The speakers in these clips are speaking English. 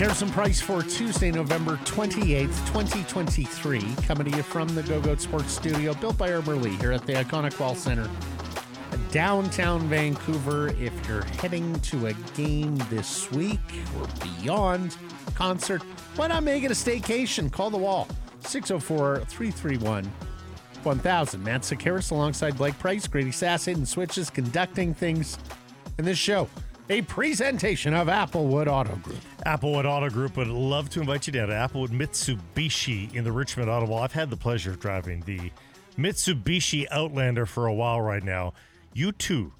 Harrison Price for Tuesday, November 28th, 2023. Coming to you from the Go Goat Sports Studio, built by Arbor Lee here at the iconic Wall Center, downtown Vancouver. If you're heading to a game this week or beyond, concert, why not make it a staycation? Call the wall 604 331 1000. Matt Sekeres alongside Blake Price, Grady Sassett, and Switches conducting things in this show. A presentation of Applewood Auto Group. Applewood Auto Group would love to invite you down to Applewood Mitsubishi in the Richmond Auto I've had the pleasure of driving the Mitsubishi Outlander for a while right now. You too.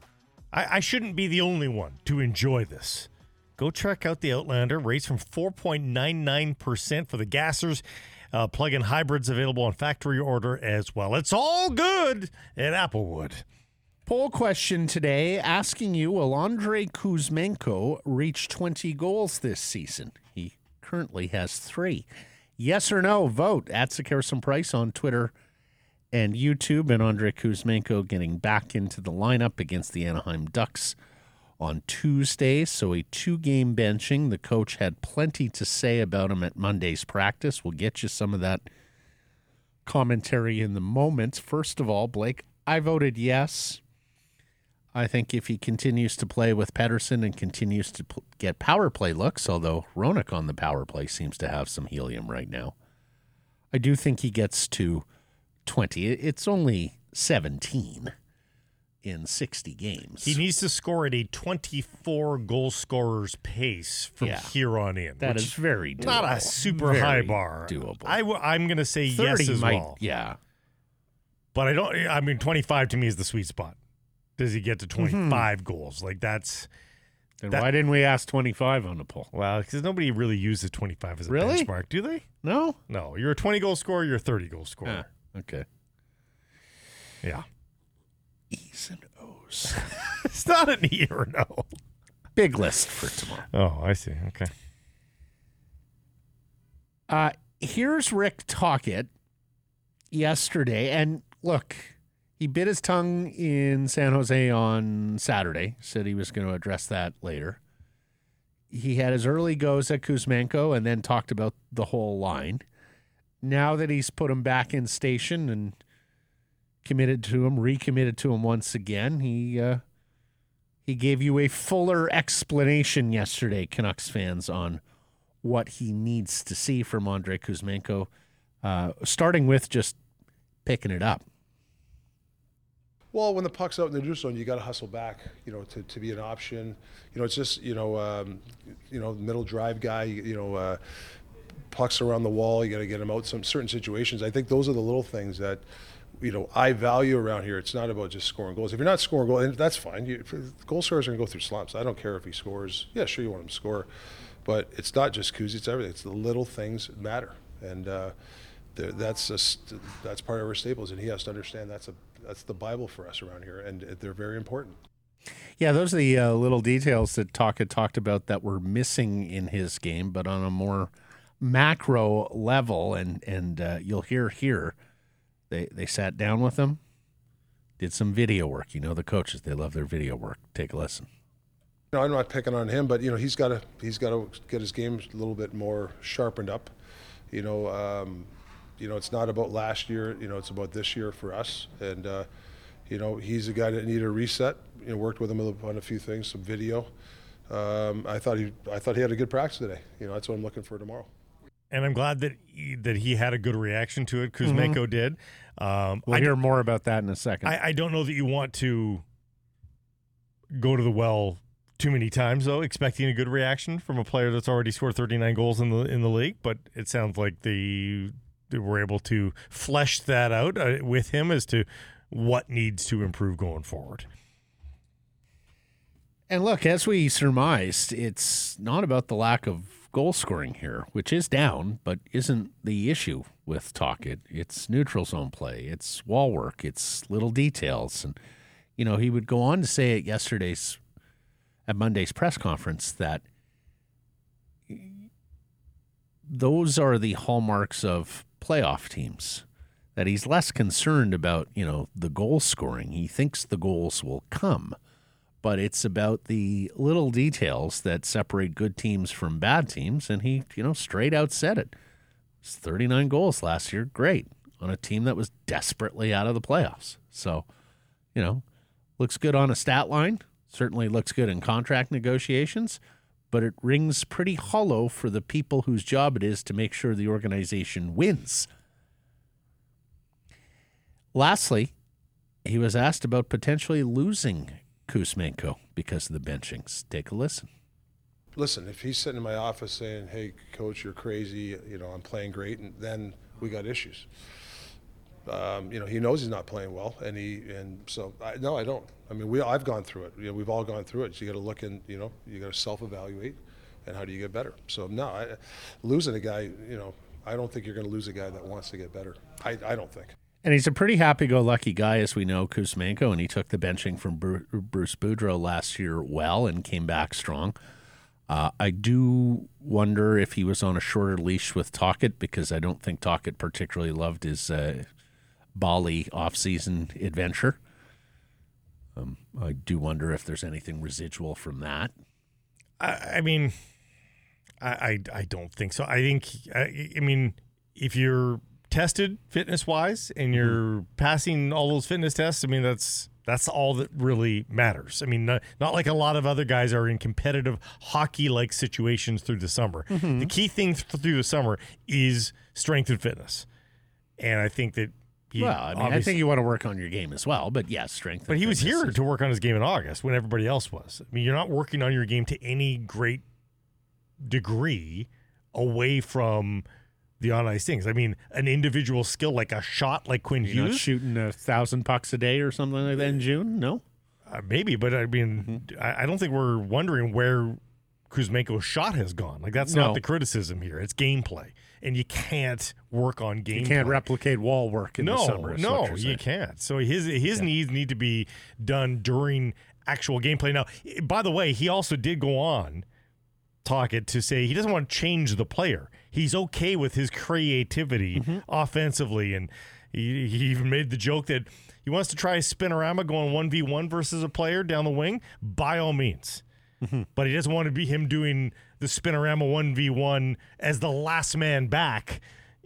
I, I shouldn't be the only one to enjoy this. Go check out the Outlander. Rates from 4.99% for the gassers. Uh, plug-in hybrids available on factory order as well. It's all good at Applewood. Poll question today asking you Will Andrei Kuzmenko reach 20 goals this season? He currently has three. Yes or no? Vote at Sakarison Price on Twitter and YouTube. And Andrei Kuzmenko getting back into the lineup against the Anaheim Ducks on Tuesday. So a two game benching. The coach had plenty to say about him at Monday's practice. We'll get you some of that commentary in the moment. First of all, Blake, I voted yes. I think if he continues to play with Pettersson and continues to p- get power play looks, although Hronek on the power play seems to have some helium right now, I do think he gets to 20. It's only 17 in 60 games. He needs to score at a 24 goal scorer's pace from Yeah. here on in. That which is very doable. not a super Very high bar. Doable. I w- I'm going to say yes as might, well. Yeah. But I don't. I mean, 25 to me is the sweet spot. Does he get to Mm-hmm. 25 goals? Like that's Then That- why didn't we ask 25 on the poll? well, because nobody really uses 25 as a Really? benchmark, do they? No? No, you're a 20 goal scorer. You're a 30 goal scorer. Ah, okay. Yeah, E's and O's. it's not an E or an O. Big list for tomorrow. Oh, I see. Okay. Uh, here's Rick Tocchet yesterday. And look, he bit his tongue in San Jose on Saturday, said he was going to address that later. He had his early goes at Kuzmenko and then talked about the whole line. Now that he's put him back in station and committed to him, recommitted to him once again, he uh, he gave you a fuller explanation yesterday, Canucks fans, on what he needs to see from Andrei Kuzmenko, uh, starting with just picking it up. Well, when the puck's out in the neutral zone, you got to hustle back, you know, to, to be an option. You know, it's just, you know, um, you know, middle drive guy, you, know, uh, pucks around the wall, you got to get him out some certain situations. I think those are the little things that, you know, I value around here. It's not about just scoring goals. If you're not scoring goals, that's fine. You, goal scorers are to go through slumps. I don't care if he scores. Yeah, sure, you want him to score. But it's not just Kuzi, it's everything. It's the little things that matter. And uh, that's just, that's part of our staples. And he has to understand that's a that's the Bible for us around here, and they're very important. Yeah, those are the uh, little details that Talk had talked about that were missing in his game, but on a more macro level, and and uh, you'll hear here, they they sat down with him, did some video work. You know, the coaches they love their video work. Take a listen. You know, I'm not picking on him, but you know he's got to he's got to get his game a little bit more sharpened up. You know, um, you know it's not about last year. You know, it's about this year for us. And uh, you know, he's a guy that needed a reset. You know, worked with him on a few things, some video. Um, I thought he I thought he had a good practice today. You know, that's what I'm looking for tomorrow. And I'm glad that he, that he had a good reaction to it. Kuzmenko did. Um, We'll I, hear more about that in a second. I, I don't know that you want to go to the well too many times though, expecting a good reaction from a player that's already scored 39 goals in the in the league. But it sounds like they, they were able to flesh that out uh, with him as to what needs to improve going forward. And look, as we surmised, it's not about the lack of goal scoring here, which is down, but isn't the issue with Tocchet. It's neutral zone play, it's wall work, it's little details. And, you know, he would go on to say at yesterday's, at Monday's press conference that those are the hallmarks of playoff teams. That he's less concerned about, you know, the goal scoring. He thinks the goals will come but it's about the little details that separate good teams from bad teams. And he, you know, straight out said it. It's 39 goals last year. Great. On a team that was desperately out of the playoffs. So, you know, looks good on a stat line. Certainly looks good in contract negotiations, but it rings pretty hollow for the people whose job it is to make sure the organization wins. Lastly, he was asked about potentially losing Kuzmenko because of the benchings. Take a listen. Listen, if he's sitting in my office saying, "Hey, coach, you're crazy," you know, I'm playing great, and then we got issues. Um, you know, he knows he's not playing well, and he and so I, no, I don't. I mean, we I've gone through it. You know, we've all gone through it. So you got to look and You know, you got to self-evaluate, and how do you get better? So no, I, losing a guy, you know, I don't think you're going to lose a guy that wants to get better. I, I don't think. And he's a pretty happy-go-lucky guy, as we know, Kuzmenko, and he took the benching from Bruce Boudreau last year well and came back strong. Uh, I do wonder if he was on a shorter leash with Tocchet because I don't think Tocchet particularly loved his uh, Bali off-season adventure. Um, I do wonder if there's anything residual from that. I, I mean, I, I, I don't think so. I think I, I mean if you're tested fitness wise and you're mm-hmm. passing all those fitness tests, I mean that's that's all that really matters. I mean, not, not like a lot of other guys are in competitive hockey like situations through the summer. Mm-hmm. The key thing th- through the summer is strength and fitness. And I think that he, well, I mean, I think you want to work on your game as well, but yes, strength. But he was here is... to work on his game in August when everybody else was. I mean, you're not working on your game to any great degree away from the on ice things. I mean, an individual skill like a shot like Quinn You're Hughes shooting a thousand pucks a day or something like that in June. No, uh, maybe, but I mean, mm-hmm. I, I, don't think we're wondering where Kuzmenko's shot has gone. Like that's no. not the criticism here. It's gameplay and you can't work on game. You can't replicate wall work in no, the summer. No, No, you can't. So his his yeah. needs need to be done during actual gameplay. Now, by the way, he also did go on talk it to say he doesn't want to change the player. He's okay with his creativity mm-hmm. offensively, and he, he even made the joke that he wants to try a spinorama going one v one versus a player down the wing. By all means. Mm-hmm. But he doesn't want to be him doing the spinorama 1v1 as the last man back,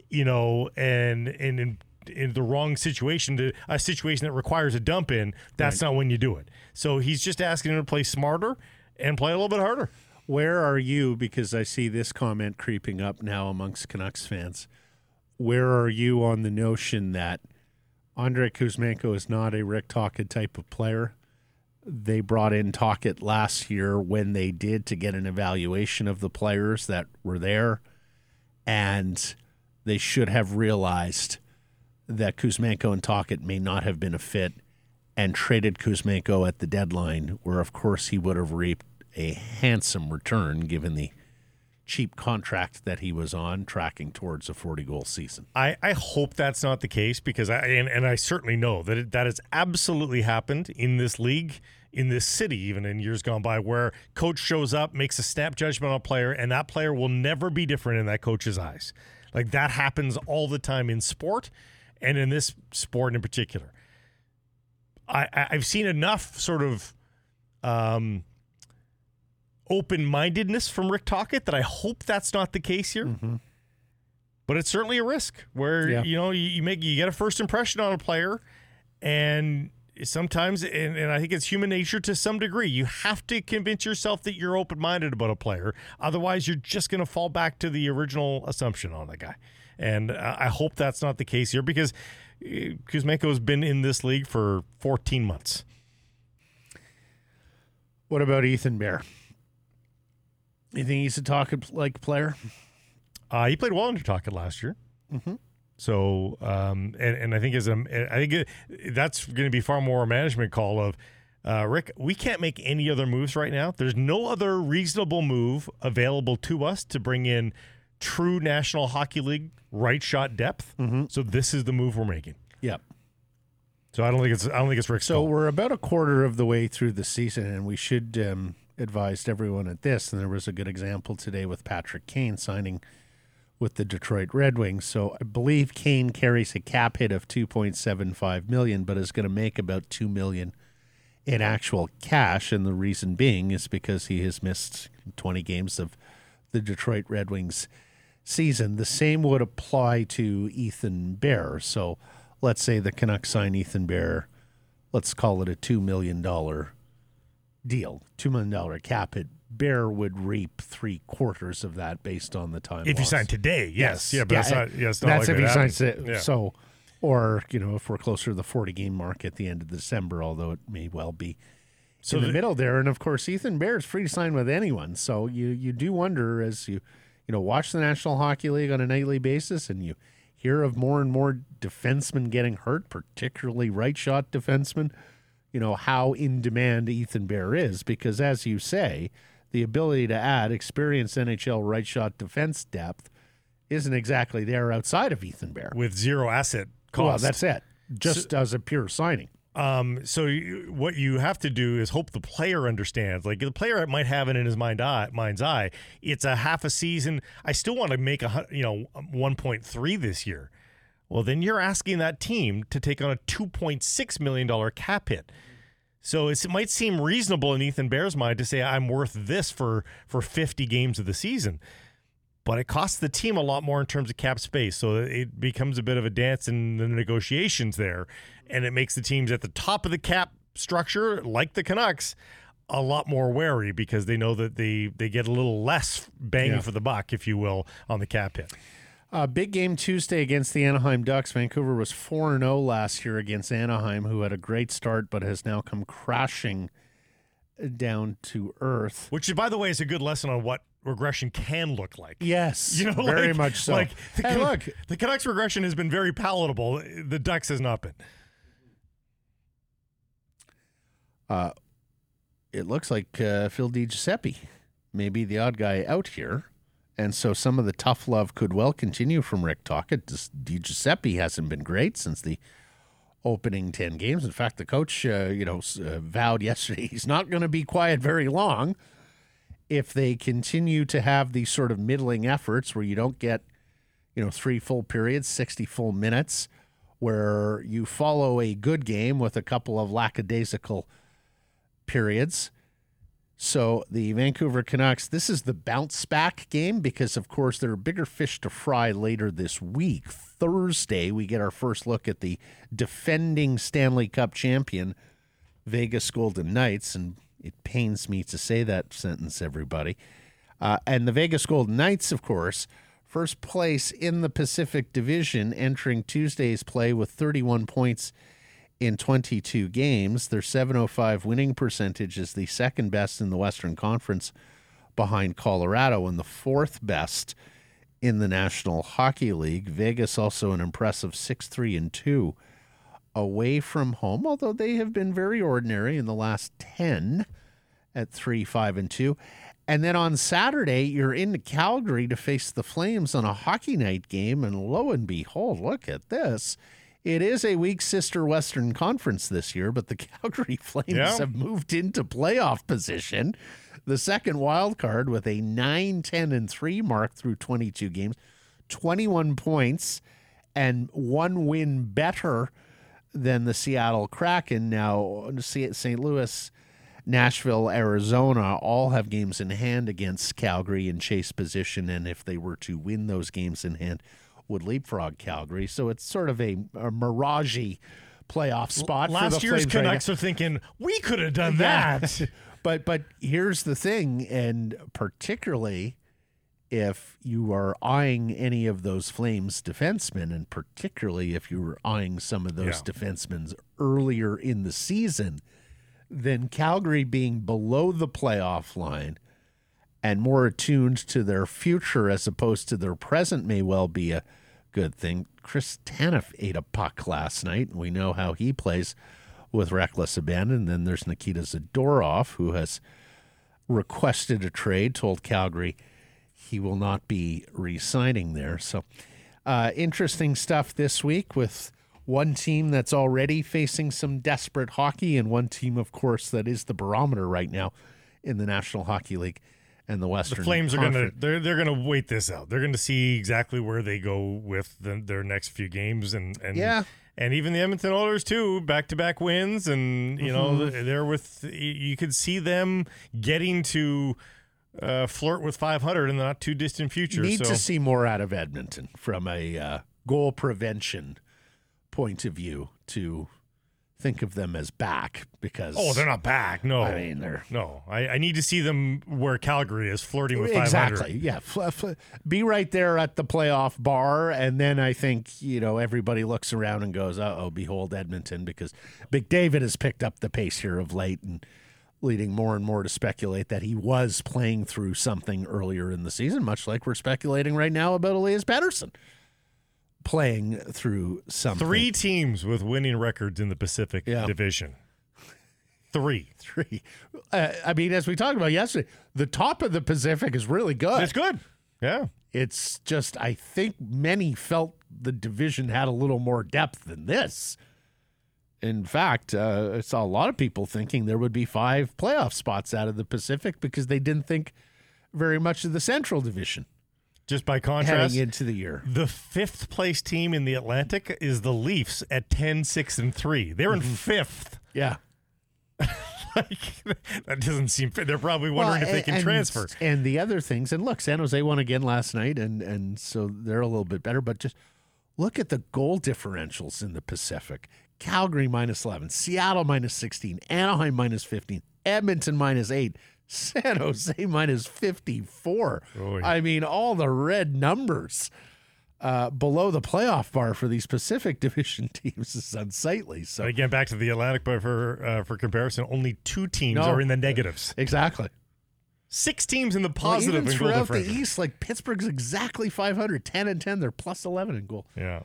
you know, and and in, in the wrong situation to a situation that requires a dump in, that's right. not when you do it. So he's just asking him to play smarter and play a little bit harder. Where are you? Because I see this comment creeping up now amongst Canucks fans. Where are you on the notion that Andrei Kuzmenko is not a Rick Tocchet type of player? They brought in Tocchet last year when they did to get an evaluation of the players that were there. And they should have realized that Kuzmenko and Tocchet may not have been a fit and traded Kuzmenko at the deadline, where, of course, he would have reaped a handsome return given the cheap contract that he was on, tracking towards a 40 goal season. I, I hope that's not the case because I and, and I certainly know that it, that has absolutely happened in this league, in this city, even in years gone by, where coach shows up, makes a snap judgment on a player, and that player will never be different in that coach's eyes. Like that happens all the time in sport, and in this sport in particular. I, I've seen enough sort of. Um, open mindedness from Rick Tocchet that I hope that's not the case here. Mm-hmm. But it's certainly a risk where yeah. you know you, you, make you get a first impression on a player, and sometimes and, and I think it's human nature to some degree. You have to convince yourself that you're open minded about a player, otherwise you're just going to fall back to the original assumption on the guy. And I hope that's not the case here because uh, Kuzmenko has been in this league for 14 months. What about Ethan Bear? You think he's a Tocchet like player? Uh, he played well under Tocchet last year. Mm-hmm. So, um, and, and I think as a, I think it, that's going to be far more a management call of, uh, Rick, we can't make any other moves right now. There's no other reasonable move available to us to bring in true National Hockey League right shot depth. Mm-hmm. So this is the move we're making. Yep. So I don't think it's I don't think it's Rick's. So call. we're about a quarter of the way through the season, and we should um, advised everyone at this, and there was a good example today with Patrick Kane signing with the Detroit Red Wings. So I believe Kane carries a cap hit of 2.75 million, but is going to make about 2 million in actual cash. And the reason being is because he has missed 20 games of the Detroit Red Wings season. The same would apply to Ethan Bear. So let's say the Canucks sign Ethan Bear, let's call it a $2 million deal, $2 million cap hit. Bear would reap three quarters of that based on the time. If you sign today, yes. Yeah, but Yeah, that's not, yeah, that's if he to signs it. Yeah. So, or you know, if we're closer to the forty game mark at the end of December, although it may well be So in the, the- middle there. And of course, Ethan Bear is free to sign with anyone. So you you do wonder as you you know watch the National Hockey League on a nightly basis, and you hear of more and more defensemen getting hurt, particularly right shot defensemen. You know how in demand Ethan Bear is because, as you say, the ability to add experienced NHL right shot defense depth isn't exactly there outside of Ethan Bear. with zero asset cost. Well, that's it. Just as a pure signing. Um, so you, what you have to do is hope the player understands. Like the player might have it in his mind eye, mind's eye. It's a half a season. I still want to make a you know one point three this year. Well, then you're asking that team to take on a two point six million dollar cap hit. So it's, it might seem reasonable in Ethan Bear's mind to say I'm worth this for for 50 games of the season, but it costs the team a lot more in terms of cap space. So it becomes a bit of a dance in the negotiations there, and it makes the teams at the top of the cap structure, like the Canucks, a lot more wary because they know that they they get a little less bang Yeah. for the buck, if you will, on the cap hit. Uh, big game Tuesday against the Anaheim Ducks. Vancouver was 4 0 last year against Anaheim, who had a great start but has now come crashing down to earth. Which, by the way, is a good lesson on what regression can look like. Yes, You know, very like- much so. Like the, hey, look, the Canucks regression has been very palatable. The Ducks has not been. uh, it looks like uh, Phil DiGiuseppe may be the odd guy out here. And so some of the tough love could well continue from Rick Tocchet. Just DiGiuseppe hasn't been great since the opening 10 games. In fact, the coach, uh, you know, uh, vowed yesterday he's not going to be quiet very long if they continue to have these sort of middling efforts where you don't get, you know, three full periods, 60 full minutes, where you follow a good game with a couple of lackadaisical periods. So the Vancouver Canucks, this is the bounce back game because, of course, there are bigger fish to fry later this week. Thursday, we get our first look at the defending Stanley Cup champion, Vegas Golden Knights. And it pains me to say that sentence, everybody. Uh, and the Vegas Golden Knights, of course, first place in the Pacific Division, entering Tuesday's play with 31 points in 22 games. Their 705 winning percentage is the second best in the Western Conference behind Colorado and the fourth best in the National Hockey League. Vegas also an impressive 6 3 and 2 away from home, although they have been very ordinary in the last 10 at 3 5 and 2. And then on Saturday, you're in Calgary to face the Flames on a hockey night game. And lo and behold, look at this. It is a weak sister Western Conference this year, but the Calgary Flames Yeah. have moved into playoff position. The second wild card with a 9 10 and 3 mark through 22 games, 21 points, and one win better than the Seattle Kraken. Now, St. Louis, Nashville, Arizona all have games in hand against Calgary in chase position, and if they were to win those games in hand, would leapfrog Calgary. So it's sort of a, a mirage playoff spot. for Last the year's Flames right. Canucks are thinking we could have done that. But but here's the thing, and particularly if you are eyeing any of those Flames defensemen, and particularly if you were eyeing some of those Yeah. defensemen earlier in the season, then Calgary being below the playoff line and more attuned to their future as opposed to their present may well be a good thing. Chris Tanev ate a puck last night, and we know how he plays with reckless abandon. then there's Nikita Zadorov, who has requested a trade, told Calgary he will not be re signing there. So, uh, interesting stuff this week with one team that's already facing some desperate hockey, and one team, of course, that is the barometer right now in the National Hockey League and the Western. The Flames are gonna they're they're gonna wait this out. They're gonna see exactly where they go with the, their next few games and and Yeah. and even the Edmonton Oilers too, back to back wins, and you know Mm-hmm. they're with you- you could see them getting to uh, flirt with 500 in the not too distant future. Need so to see more out of Edmonton from a uh, goal prevention point of view to think of them as back because oh, they're not back. No, I mean they're no. I, I need to see them where Calgary is flirting with 500. exactly yeah fl- fl- be right there at the playoff bar and then i think you know everybody looks around and goes uh-oh behold edmonton because McDavid has picked up the pace here of late and leading more and more to speculate that he was playing through something earlier in the season much like we're speculating right now about elias Pettersson playing through something Three teams with winning records in the Pacific Yeah. Division. Three. three uh, i mean as we talked about yesterday the top of the pacific is really good It's good. Yeah. It's just I think many felt the division had a little more depth than this. In fact, uh, I saw a lot of people thinking there would be five playoff spots out of the Pacific because they didn't think very much of the Central Division Just by contrast, heading into the year. the fifth place team in the Atlantic is the Leafs at 10, 6, and 3. They're in Mm-hmm. fifth. Yeah, like, that doesn't seem fair. They're probably wondering Well, if they can and- transfer. And the other things, and look, San Jose won again last night, and and so they're a little bit better. But just look at the goal differentials in the Pacific: Calgary minus eleven, Seattle minus sixteen, Anaheim minus fifteen, Edmonton minus eight, San Jose minus fifty-four. Oy. I mean, all the red numbers. Uh, below the playoff bar for these Pacific Division teams is unsightly. So Again, back to the Atlantic, but for uh, for comparison, only two teams No. are in the negatives. exactly. Six teams in the Well, positive even in goal throughout the. East, like Pittsburgh's exactly 500, 10 and 10. They're plus 11 in goal Yeah.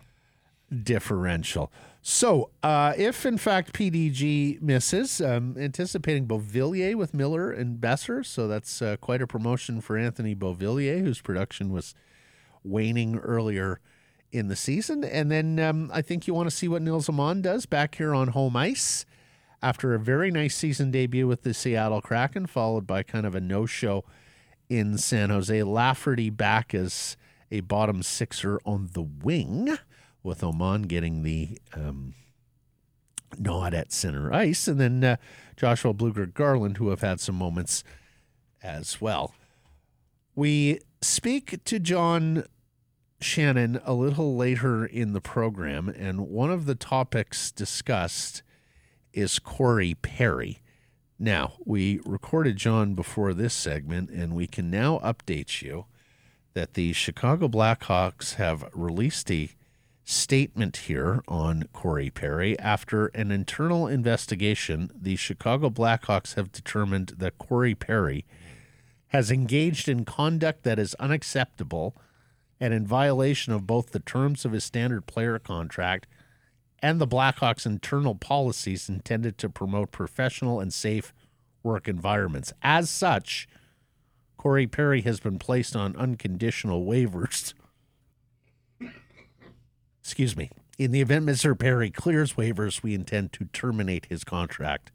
Differential. So, uh, if in fact PDG misses, um, anticipating Beauvillier with Miller and Boeser. So that's uh, quite a promotion for Anthony Beauvillier, whose production was waning earlier in the season. And then um, I think you want to see what Nils Aman does back here on home ice after a very nice season debut with the Seattle Kraken, followed by kind of a no show in San Jose. Lafferty back as a bottom sixer on the wing, with Aman getting the um, nod at center ice. And then uh, Joshua Blueger Garland, who have had some moments as well. We speak to John Shannon a little later in the program, and one of the topics discussed is Corey Perry. Now, we recorded John before this segment, and we can now update you that the Chicago Blackhawks have released a statement here on Corey Perry. After an internal investigation, the Chicago Blackhawks have determined that Corey Perry has engaged in conduct that is unacceptable and in violation of both the terms of his standard player contract and the Blackhawks' internal policies intended to promote professional and safe work environments. As such, Corey Perry has been placed on unconditional waivers. Excuse me. In the event Mr. Perry clears waivers, we intend to terminate his contract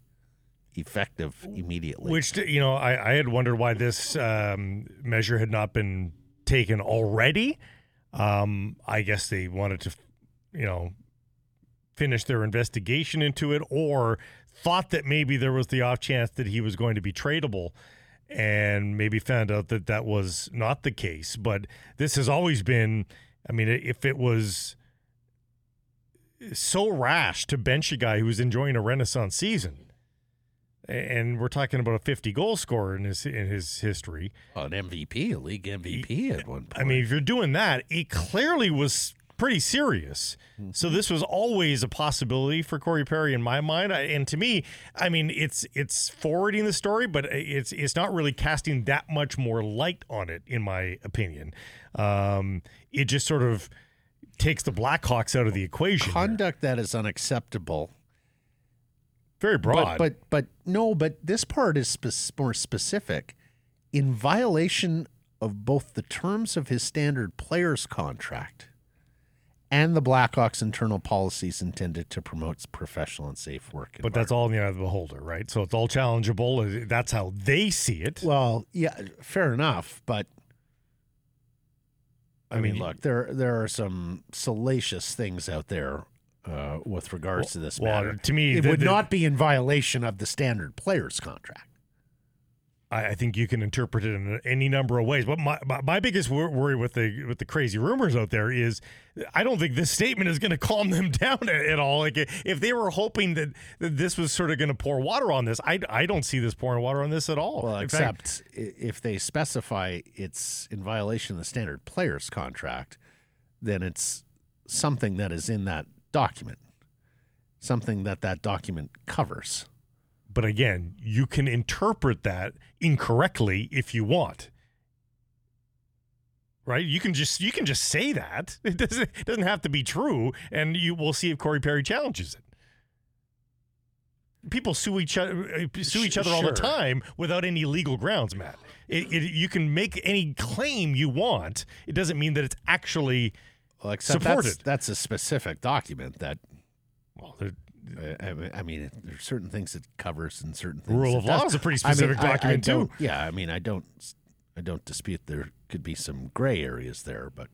effective immediately. Which you know, I, I had wondered why this um, measure had not been taken already. Um, I guess they wanted to, you know, finish their investigation into it, or thought that maybe there was the off chance that he was going to be tradable, and maybe found out that that was not the case. But this has always been. I mean, if it was so rash to bench a guy who was enjoying a renaissance season and we're talking about a 50 goal scorer in his in his history. an MVP, a league MVP at one point. I mean, if you're doing that, it clearly was pretty serious. So this was always a possibility for Corey Perry in my mind. I, and to me, I mean, it's it's forwarding the story, but it's it's not really casting that much more light on it, in my opinion. Um, it just sort of takes the Blackhawks out of the equation. here. conduct that is unacceptable. Very broad. But, but but no, but this part is spe- more specific. In violation of both the terms of his standard player's contract and the Blackhawks' internal policies intended to promote professional and safe work. But that's all in the eye of the beholder, right? So it's all challengeable. That's how they see it. well, yeah, fair enough. But I, I mean, mean, look, there there are some salacious things out there uh, with regards to this well, matter. to me, it the- would the- not be in violation of the standard players contract. I, I think you can interpret it in any number of ways. But my my, my biggest wor- worry with the with the crazy rumors out there is, I don't think this statement is going to calm them down at, at all. Like if they were hoping that, that this was sort of going to pour water on this, I, I don't see this pouring water on this at all. Well, In fact, except i if they specify it's in violation of the standard players contract, then it's something that is in that document, something that that document covers. But again, you can interpret that incorrectly if you want. Right? You can just you can just say that. It doesn't it doesn't have to be true, and you will see if Corey Perry challenges it. People sue each other sue each other all the time without any legal grounds, Matt. It, it, you can make any claim you want. It doesn't mean that it's actually Well, except that's, Supported. that's a specific document that well. there- uh, I, I mean, there's certain things it covers and certain things. Rule of law is a pretty I mean, specific I- I document, too. Yeah, I mean, I don't, I don't dispute there could be some gray areas there, but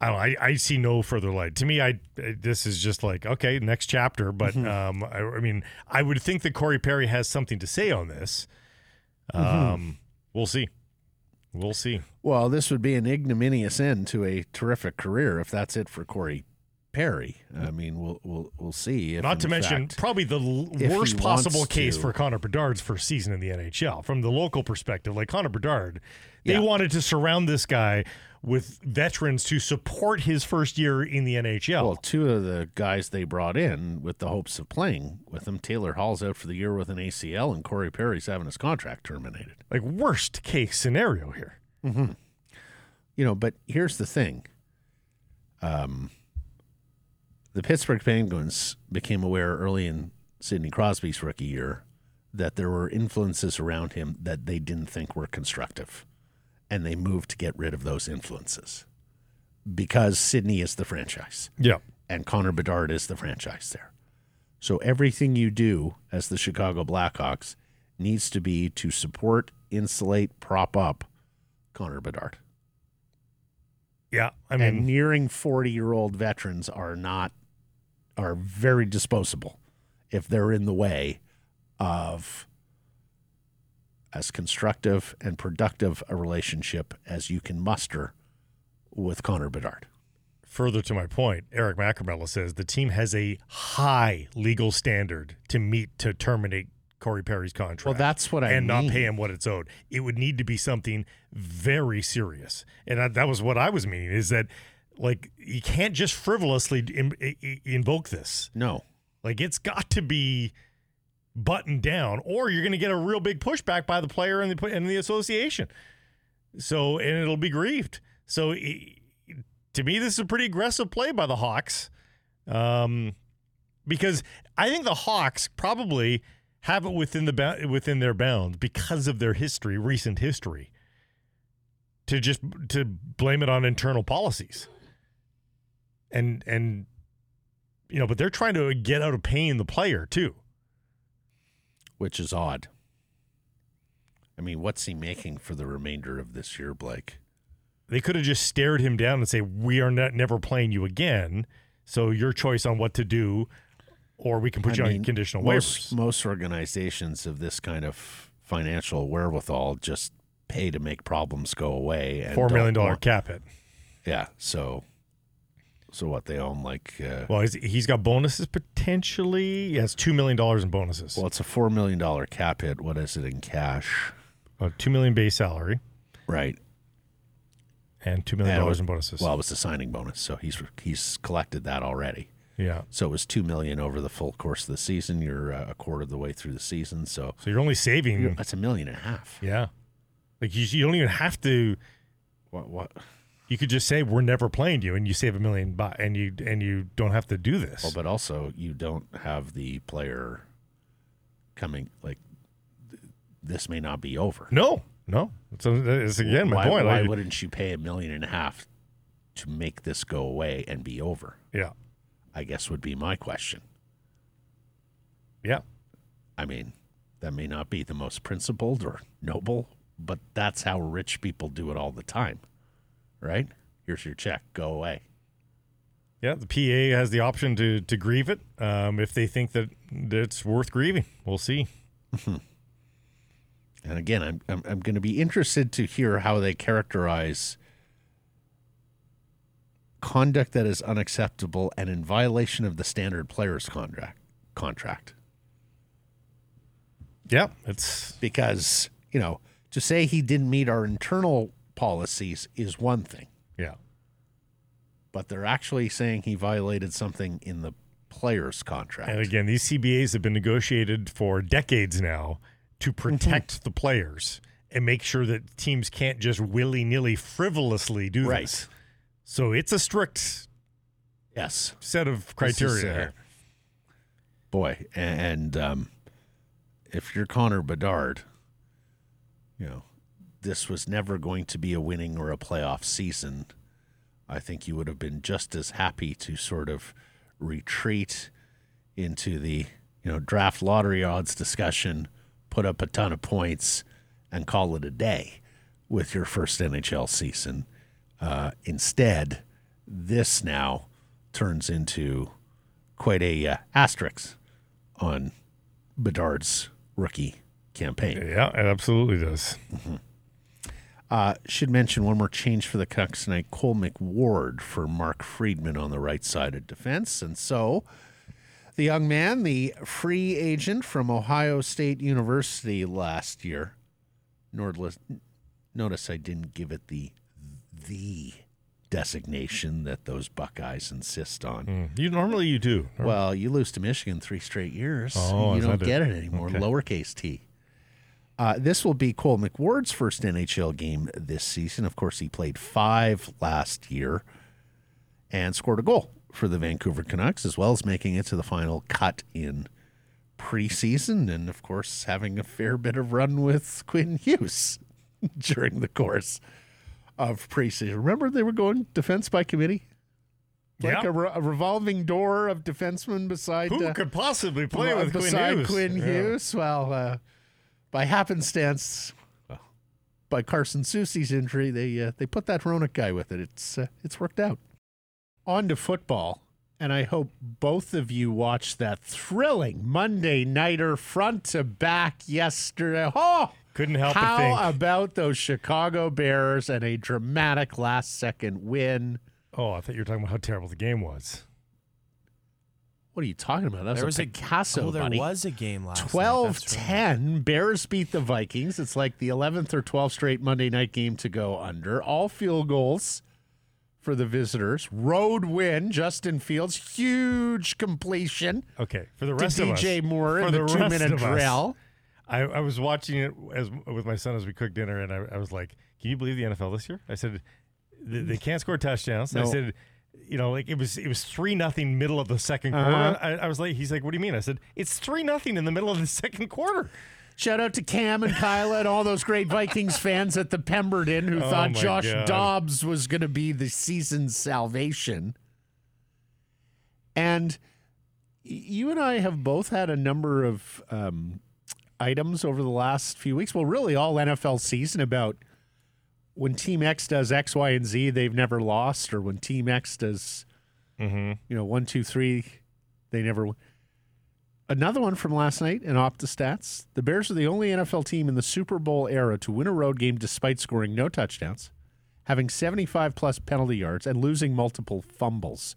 I don't know, I, I see no further light. To me, I this is just like okay, next chapter. But Mm-hmm. um, I, I mean, I would think that Corey Perry has something to say on this. Um, Mm-hmm. we'll see. We'll see. Well, this would be an ignominious end to a terrific career if that's it for Corey Perry. I mean, we'll we'll we'll see. If Not to mention, fact- probably the l- worst possible case to- for Connor Bedard's first season in the NHL. From the local perspective, like Connor Bedard, they Yeah. wanted to surround this guy with veterans to support his first year in the NHL. well, two of the guys they brought in with the hopes of playing with him, Taylor Hall's out for the year with an ACL, and Corey Perry's having his contract terminated. like worst case scenario here. You know, but here's the thing. Um, the Pittsburgh Penguins became aware early in Sidney Crosby's rookie year that there were influences around him that they didn't think were constructive. And they moved to get rid of those influences because Sidney is the franchise Yeah. and Connor Bedard is the franchise there. So everything you do as the Chicago Blackhawks needs to be to support, insulate, prop up Connor Bedard. Yeah. I mean, and nearing 40 year old veterans are not are very disposable if they're in the way of as constructive and productive a relationship as you can muster with Connor Bedard. Further to my point, Eric Macramalla says the team has a high legal standard to meet to terminate Corey Perry's contract. Well, that's what I and not pay him what it's owed. It would need to be something very serious, and I, that was what I was meaning. Is that like you can't just frivolously in, i- invoke this. No. Like it's got to be buttoned down, or you're going to get a real big pushback by the player and the and the association. So and it'll be grieved. So to me, this is a pretty aggressive play by the Hawks, um, because I think the Hawks probably have it within the within their bounds because of their history, recent history, to just to blame it on internal policies. And and you know, but they're trying to get out of paying the player too. Which is odd. I mean, what's he making for the remainder of this year, Blake? They could have just stared him down and say, "We are not never playing you again." So your choice on what to do, or we can put I you on mean, conditional most, waivers. Most organizations of this kind of financial wherewithal just pay to make problems go away. And Four million dollar cap hit. Yeah. So, so what they own like? Uh, Well, he's, he's got bonuses potentially. He has two million dollars in bonuses. well, it's a four million dollar cap hit. What is it in cash? Uh, two million base salary Right. and two million dollars in bonuses. Well, it was the signing bonus, so he's he's collected that already. yeah. So it was two million over the full course of the season. You're uh, a quarter of the way through the season, so So you're only saving. that's a million and a half. yeah. Like you, you don't even have to. What? What? You could just say we're never playing you, and you save a million, bu- and you and you don't have to do this. Well, but also you don't have the player coming like th- this may not be over. no, no. So that's again my why, point. Why I- wouldn't you pay a million and a half to make this go away and be over? Yeah. I guess would be my question. Yeah. I mean, that may not be the most principled or noble, but that's how rich people do it all the time, right? Here's your check, go away. Yeah, the PA has the option to to grieve it um, if they think that, it's worth grieving. We'll see. And again, I'm I'm, I'm going to be interested to hear how they characterize conduct that is unacceptable and in violation of the standard players contract contract. Yeah, it's Because, you know, to say he didn't meet our internal policies is one thing, yeah, but they're actually saying he violated something in the players contract. and again, these CBAs have been negotiated for decades now to protect the players and make sure that teams can't just willy nilly, frivolously do Right. this. So it's a strict yes. set of criteria. uh, there. boy, and um, if you're Connor Bedard, you know, this was never going to be a winning or a playoff season. I think you would have been just as happy to sort of retreat into the, you know, draft lottery odds discussion, put up a ton of points, and call it a day with your first NHL season. Uh, instead, this now turns into quite a uh, asterisk on Bedard's rookie campaign. Yeah, it absolutely does. Uh, should mention one more change for the Canucks tonight. Cole McWard for Mark Friedman on the right side of defense. And so the young man, the free agent from Ohio State University last year, Nordless, notice I didn't give it the the designation that those Buckeyes insist on. Mm. You normally you do. Well, you lose to Michigan three straight years. Oh, you don't that it? get it anymore. Okay. Lowercase t. Uh, this will be Cole McWard's first NHL game this season. Of course, he played five last year and scored a goal for the Vancouver Canucks, as well as making it to the final cut in preseason, and of course, having a fair bit of run with Quinn Hughes during the course of preseason. Remember, they were going defense by committee? Like Yeah. a, re- a revolving door of defensemen beside Who uh, could possibly play uh, with Quinn beside Hughes? Quinn Yeah. Hughes. Well, uh, by happenstance, well, by Carson Soucy's injury, they uh, they put that Hronek guy with it. It's uh, it's worked out. On to football, and I hope both of you watched that thrilling Monday nighter front to back yesterday. Oh, Couldn't help how but think. about those Chicago Bears and a dramatic last second win? oh, I thought you were talking about how terrible the game was. What are you talking about? That There was was a a Picasso, oh, there buddy. was a game last night. 12 That's right. 10. Bears beat the Vikings. It's like the 11th or 12th straight Monday night game to go under. All field goals for the visitors. Road win. Justin Fields, huge completion Okay, for the to rest of us, DJ Moore for in the, the two minute drill. I, I was watching it as with my son as we cooked dinner, and I, I was like, "Can you believe the NFL this year?" I said, "They, they can't score touchdowns." I said, "You know, like it was it was three nothing middle of the 2nd Uh-huh. quarter." I, I was like, "He's like, what do you mean?" I said, "It's three nothing in the middle of the second quarter." Shout out to Cam and Kyla and all those great Vikings fans at the Pemberton who Oh, thought Josh God. Dobbs was going to be the season's salvation. And you and I have both had a number of um, items over the last few weeks. Well, really, all NFL season about when Team X does X, Y, and Z, they've never lost, or when Team X does, Mm-hmm. you know, one, two, three, they never. Another one from last night in. The stats. The Bears are the only NFL team in the Super Bowl era to win a road game despite scoring no touchdowns, having 75 plus penalty yards, and losing multiple fumbles.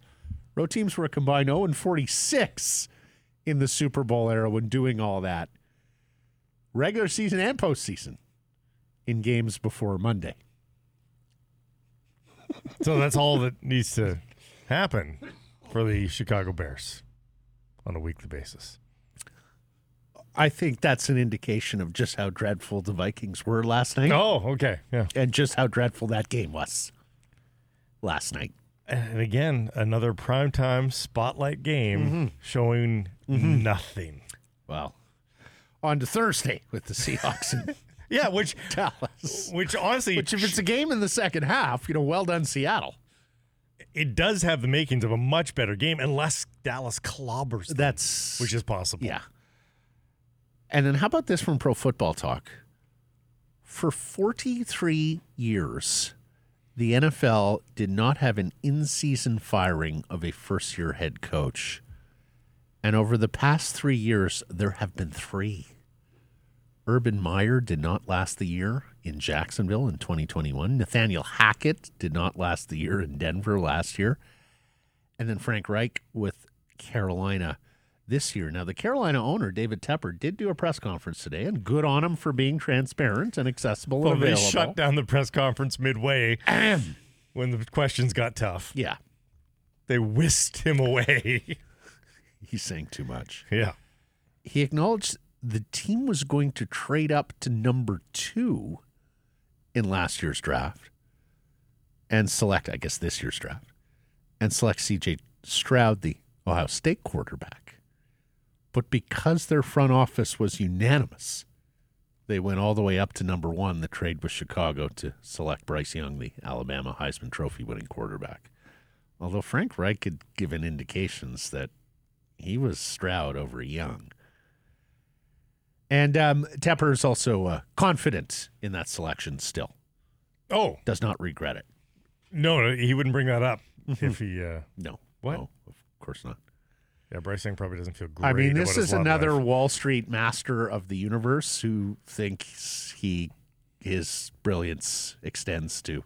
Road teams were a combined 0 and 46 in the Super Bowl era when doing all that. Regular season and postseason in games before Monday. So that's all that needs to happen for the Chicago Bears on a weekly basis. I think that's an indication of just how dreadful the Vikings were last night Oh, okay, yeah. and just how dreadful that game was last night. And again, another primetime spotlight game Mm-hmm. showing nothing. Well, on to Thursday with the Seahawks and Yeah, which Dallas. which honestly, Which, if it's a game in the second half, you know, well done, Seattle. it does have the makings of a much better game unless Dallas clobbers them, That's which is possible. Yeah. And then how about this from Pro Football Talk? For 43 years, the NFL did not have an in season firing of a first year head coach. And over the past three years, there have been three. Urban Meyer did not last the year in Jacksonville in 2021. Nathaniel Hackett did not last the year in Denver last year. And then Frank Reich with Carolina this year. Now, the Carolina owner, David Tepper, did do a press conference today, and good on him for being transparent and accessible Well, and they shut down the press conference midway when the questions got tough. Yeah, They whisked him away. he's saying too much. yeah. He acknowledged the team was going to trade up to number two in last year's draft and select, I guess, this year's draft and select CJ Stroud, the Ohio State quarterback. But because their front office was unanimous, they went all the way up to number one, the trade with Chicago to select Bryce Young, the Alabama Heisman Trophy winning quarterback. Although Frank Reich had given indications that he was Stroud over Young. And um, Tepper is also uh, confident in that selection still, Oh, does not regret it. no, no, he wouldn't bring that up if he. Uh, No. What? No, of course not. yeah, Bryce Young probably doesn't feel great. I mean, this his is another life. Wall Street master of the universe who thinks he his brilliance extends to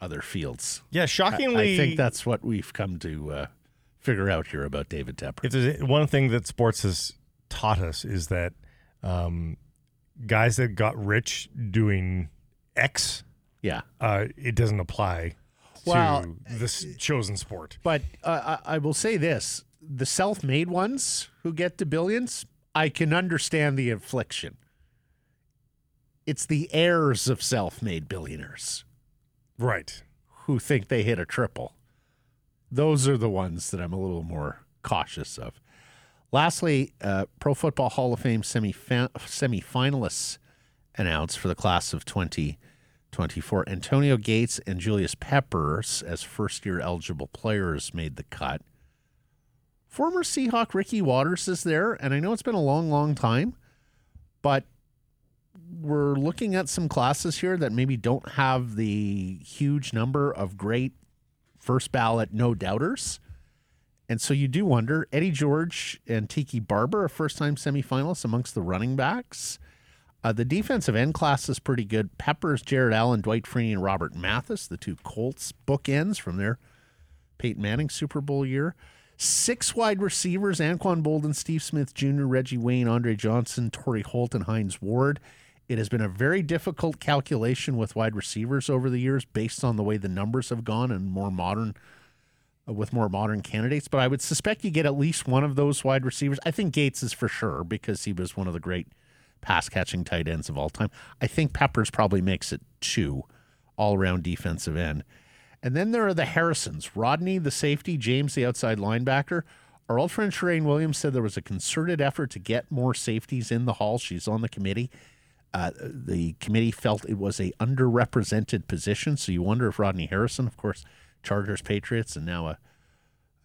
other fields. Yeah, I, shockingly, I think that's what we've come to uh, figure out here about David Tepper. if there's one thing that sports has taught us is that um, guys that got rich doing X, yeah. uh, it doesn't apply Well, to this chosen sport. But uh, I I will say this the self made ones who get to billions, I can understand the affliction. It's the heirs of self made billionaires Right. who think they hit a triple. Those are the ones that I'm a little more cautious of. Lastly, uh, Pro Football Hall of Fame semi semifinalists announced for the class of 2024. Antonio Gates and Julius Peppers, as first year eligible players, made the cut. Former Seahawk Ricky Watters is there, and I know it's been a long, long time, but we're looking at some classes here that maybe don't have the huge number of great first ballot no doubters. And so you do wonder Eddie George and Tiki Barber are first time semifinalists amongst the running backs. Uh, the defensive end class is pretty good. Peppers, Jared Allen, Dwight Freeney, and Robert Mathis, the two Colts bookends from their Peyton Manning Super Bowl year. Six wide receivers Anquan Boldin, Steve Smith Jr., Reggie Wayne, Andre Johnson, Torry Holt, and Hines Ward. It has been a very difficult calculation with wide receivers over the years based on the way the numbers have gone and more modern with more modern candidates, but I would suspect you get at least one of those wide receivers. I think Gates is for sure because he was one of the great pass catching tight ends of all time. I think Peppers probably makes it two all around defensive end. And then there are the Harrisons Rodney, the safety, James, the outside linebacker. Our old friend Charean Williams said there was a concerted effort to get more safeties in the hall. She's on the committee. Uh, the committee felt it was a underrepresented position. So you wonder if Rodney Harrison, of course, Chargers, Patriots, and now a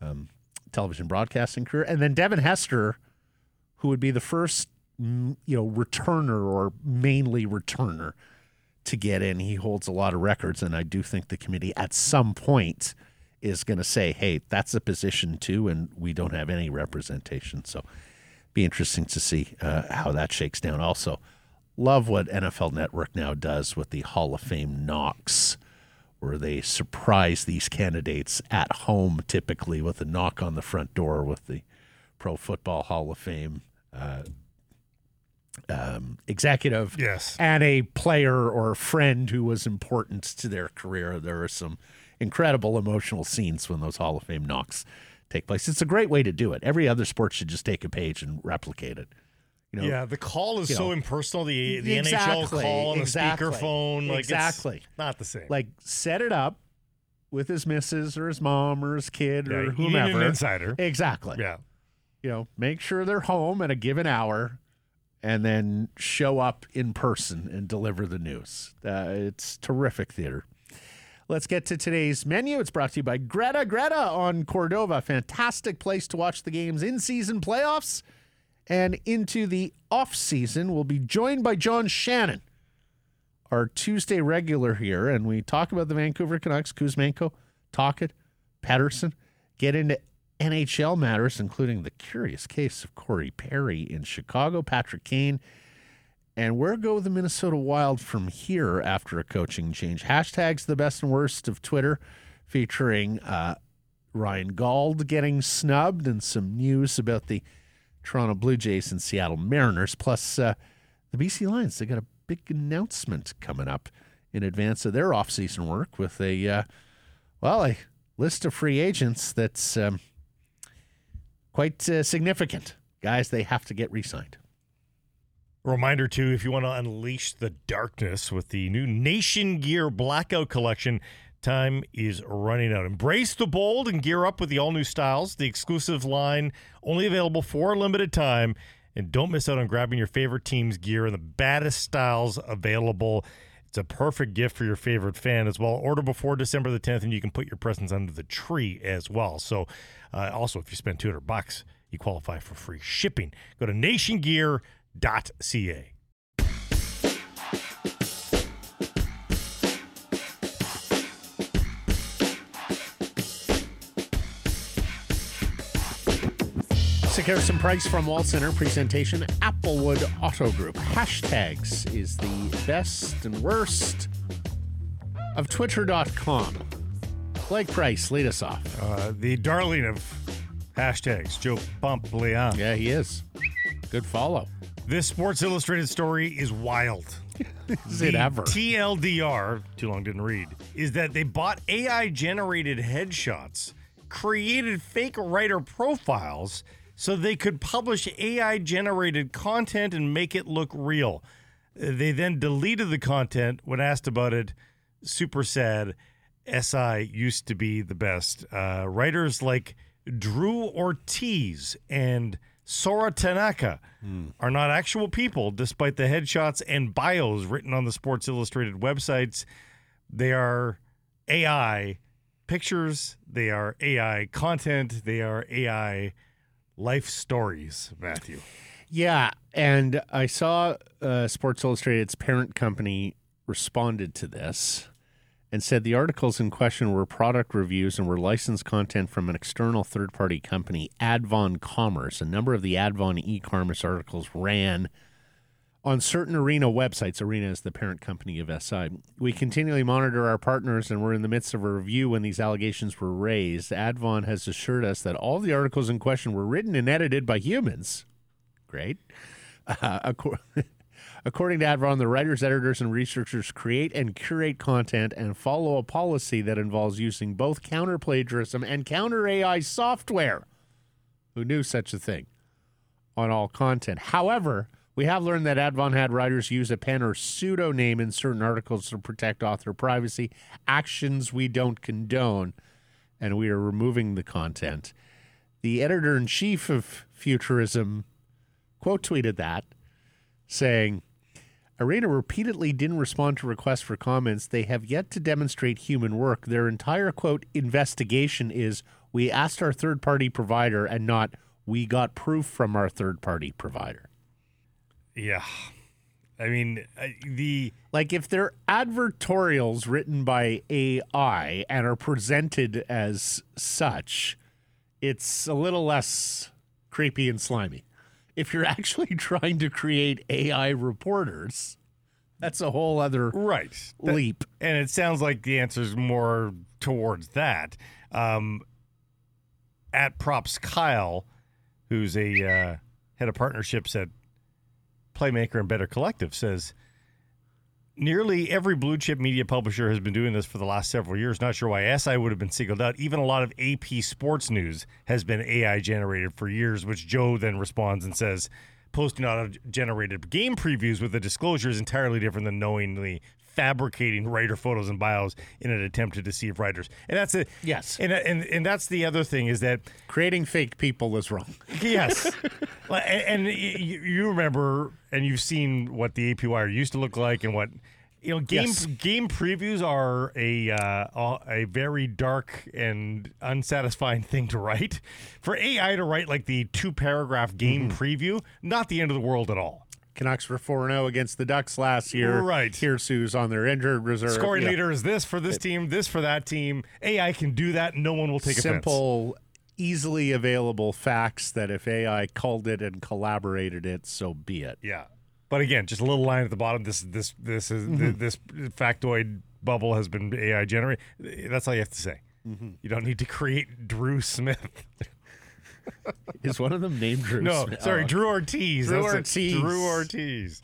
um, television broadcasting career, and then Devin Hester, who would be the first, mm, you know, returner or mainly returner to get in. He holds a lot of records, and I do think the committee at some point is going to say, "Hey, that's a position too," and we don't have any representation. So, be interesting to see uh, how that shakes down. Also, love what NFL Network now does with the Hall of Fame knocks where they surprise these candidates at home, typically with a knock on the front door with the Pro Football Hall of Fame uh, um, executive Yes. and a player or friend who was important to their career. There are some incredible emotional scenes when those Hall of Fame knocks take place. It's a great way to do it. Every other sport should just take a page and replicate it. You know, Yeah, the call is so know. impersonal. The the NHL call on exactly, the speakerphone, like exactly. it's not the same. like set it up with his missus or his mom or his kid Yeah, or whomever. an insider. Exactly. yeah, You know, make sure they're home at a given hour and then show up in person and deliver the news. Uh, it's terrific theater. Let's get to today's menu. It's brought to you by Greta. Greta on Cordova. Fantastic place to watch the games in season playoffs and into the off season. We'll be joined by John Shannon, our Tuesday regular here, and we talk about the Vancouver Canucks, Kuzmenko, Tocchet, Pettersson, get into NHL matters, including the curious case of Corey Perry in Chicago, Patrick Kane, and where go the Minnesota Wild from here after a coaching change? Hashtags the best and worst of Twitter, featuring uh, Ryan Gauld getting snubbed and some news about the Toronto Blue Jays and Seattle Mariners, plus uh, the BC Lions. They got a big announcement coming up in advance of their offseason work with a, uh, well, a list of free agents that's um, quite uh, significant. Guys, they have to get re signed. Reminder too, if you want to unleash the darkness with the new Nation Gear Blackout Collection, time is running out. Embrace the bold and gear up with the all new styles. The exclusive line only available for a limited time. And don't miss out on grabbing your favorite team's gear and the baddest styles available. It's a perfect gift for your favorite fan as well. Order before December the 10th, and you can put your presents under the tree as well. So, uh, also, if you spend 200 bucks, you qualify for free shipping. Go to nationgear.ca. Sekeres and Price from Wall Center presentation Applewood Auto Group. Hashtags is the best and worst of Twitter.com. Blake Price, lead us off. Uh, the darling of hashtags, Joe Pompliano. Yeah, he is. Good follow. This Sports Illustrated story is wild. Is it ever? TLDR, too long didn't read, is that they bought AI generated headshots, created fake writer profiles so they could publish AI generated content and make it look real. They then deleted the content when asked about it. Super sad. SI used to be the best. Uh, writers like Drew Ortiz and Sora Tanaka are not actual people, despite the headshots and bios written on the Sports Illustrated websites. They are AI pictures, they are AI content, they are AI life stories, Matthew. Yeah, and I saw uh, Sports Illustrated's parent company responded to this and said the articles in question were product reviews and were licensed content from an external third party company, Advon Commerce. A number of the Advon e commerce articles ran on certain Arena websites. Arena is the parent company of SI. We continually monitor our partners and we're in the midst of a review when these allegations were raised. Advon has assured us that all the articles in question were written and edited by humans. Great. Uh, accor- According to Advon, the writers, editors, and researchers create and curate content and follow a policy that involves using both counter plagiarism and counter AI software. Who knew such a thing? On all content. However, we have learned that Advon had writers use a pen or pseudonym in certain articles to protect author privacy, actions we don't condone, and we are removing the content. The editor in chief of Futurism quote tweeted that, saying, Arena repeatedly didn't respond to requests for comments. They have yet to demonstrate human work. Their entire quote investigation is we asked our third party provider and not we got proof from our third party provider. Yeah. I mean, the Like if they're advertorials written by AI and are presented as such, it's a little less creepy and slimy. If you're actually trying to create AI reporters, that's a whole other right That- leap. and it sounds like the answer is more towards that. Um, at props Kyle, who's a uh, head of partnerships at Playmaker and Better Collective, says nearly every blue chip media publisher has been doing this for the last several years. Not sure why SI would have been singled out. Even a lot of AP sports news has been AI generated for years, which Joe then responds and says. Posting auto generated game previews with a disclosure is entirely different than knowingly fabricating writer photos and bios in an attempt to deceive writers. And that's it. Yes. And, and and that's the other thing is that Creating fake people is wrong. yes, and, and you, remember and you've seen what the AP wire used to look like and what You know, game Yes. game previews are a uh, a very dark and unsatisfying thing to write. For AI to write like the two paragraph game Mm-hmm. preview, not the end of the world at all. Canucks were 4 0 against the Ducks last year. Right. Here's who's on their injured reserve. Scoring Yeah. leader is this for this team, this for that team. AI can do that. No one will take offense. Simple, easily available facts that if AI called it and collaborated it, so be it. Yeah, but again, just a little line at the bottom. This this this is Mm-hmm. this factoid bubble has been AI generated. That's all you have to say. Mm-hmm. You don't need to create Drew Smith. Is one of them named Drew No, Smith? sorry, Oh. Drew Ortiz. Drew That's it. Ortiz. Drew Ortiz.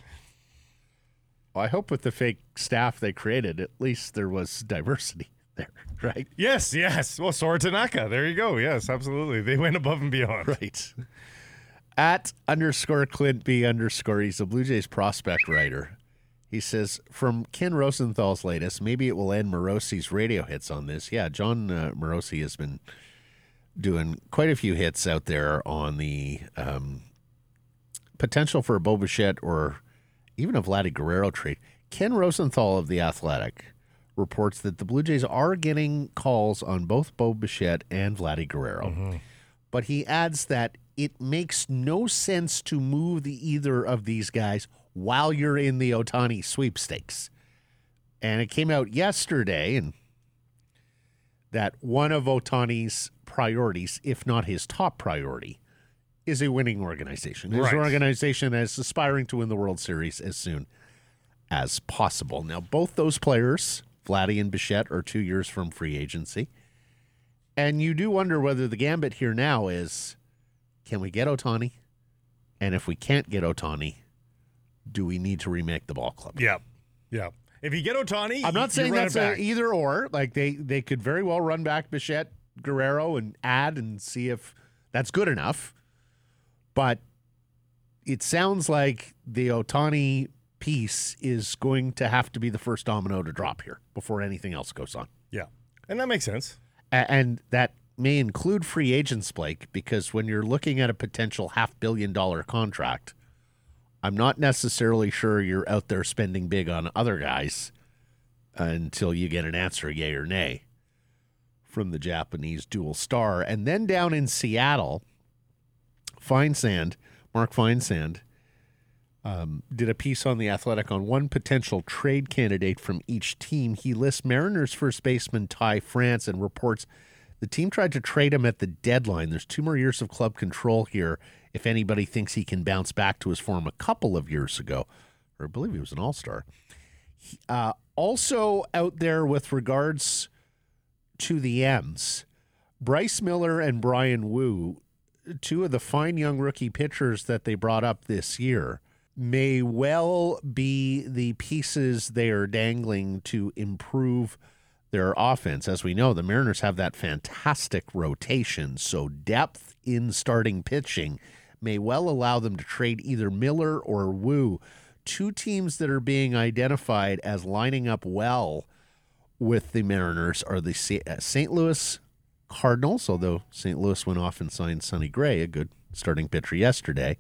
Well, I hope with the fake staff they created, at least there was diversity there, right? Yes, yes. Well, Sora Tanaka. There you go. Yes, absolutely. They went above and beyond. Right. At underscore Clint B underscore, he's a Blue Jays prospect writer. He says, from Ken Rosenthal's latest, maybe it will end Morosi's radio hits on this. Yeah, John uh, Morosi has been doing quite a few hits out there on the um, potential for a Bo Bichette or even a Vladdy Guerrero trade. Ken Rosenthal of The Athletic reports that the Blue Jays are getting calls on both Bo Bichette and Vladdy Guerrero. But he adds that it makes no sense to move the either of these guys while you're in the Ohtani sweepstakes. And it came out yesterday and that one of Ohtani's priorities, if not his top priority, is a winning organization. His Right. organization is aspiring to win the World Series as soon as possible. Now, both those players, Vladdy and Bichette, are two years from free agency. And you do wonder whether the gambit here now is can we get Ohtani? And if we can't get Ohtani, do we need to remake the ball club? Yeah, yeah. If you get Ohtani, I'm not saying that's a either or. Like they they could very well run back Bichette, Guerrero, and add and see if that's good enough. But it sounds like the Ohtani piece is going to have to be the first domino to drop here before anything else goes on. yeah, and that makes sense. A- and that may include free agents, Blake, because when you're looking at a potential half billion dollar contract, I'm not necessarily sure you're out there spending big on other guys until you get an answer, yay or nay, from the Japanese dual star. And then down in Seattle, Feinsand, Mark Feinsand, um, did a piece on the Athletic on one potential trade candidate from each team. He lists Mariners first baseman Ty France and reports the team tried to trade him at the deadline. There's two more years of club control here. If anybody thinks he can bounce back to his form a couple of years ago, or I believe he was an all star. Uh, also out there with regards to the ends. Bryce Miller and Bryan Woo, two of the fine young rookie pitchers that they brought up this year, may well be the pieces they are dangling to improve their offense. As we know, the Mariners have that fantastic rotation, so depth in starting pitching may well allow them to trade either Miller or Woo, two teams that are being identified as lining up well with the Mariners are the uh, St. Louis Cardinals, although St. Louis went off and signed Sonny Gray, a good starting pitcher yesterday.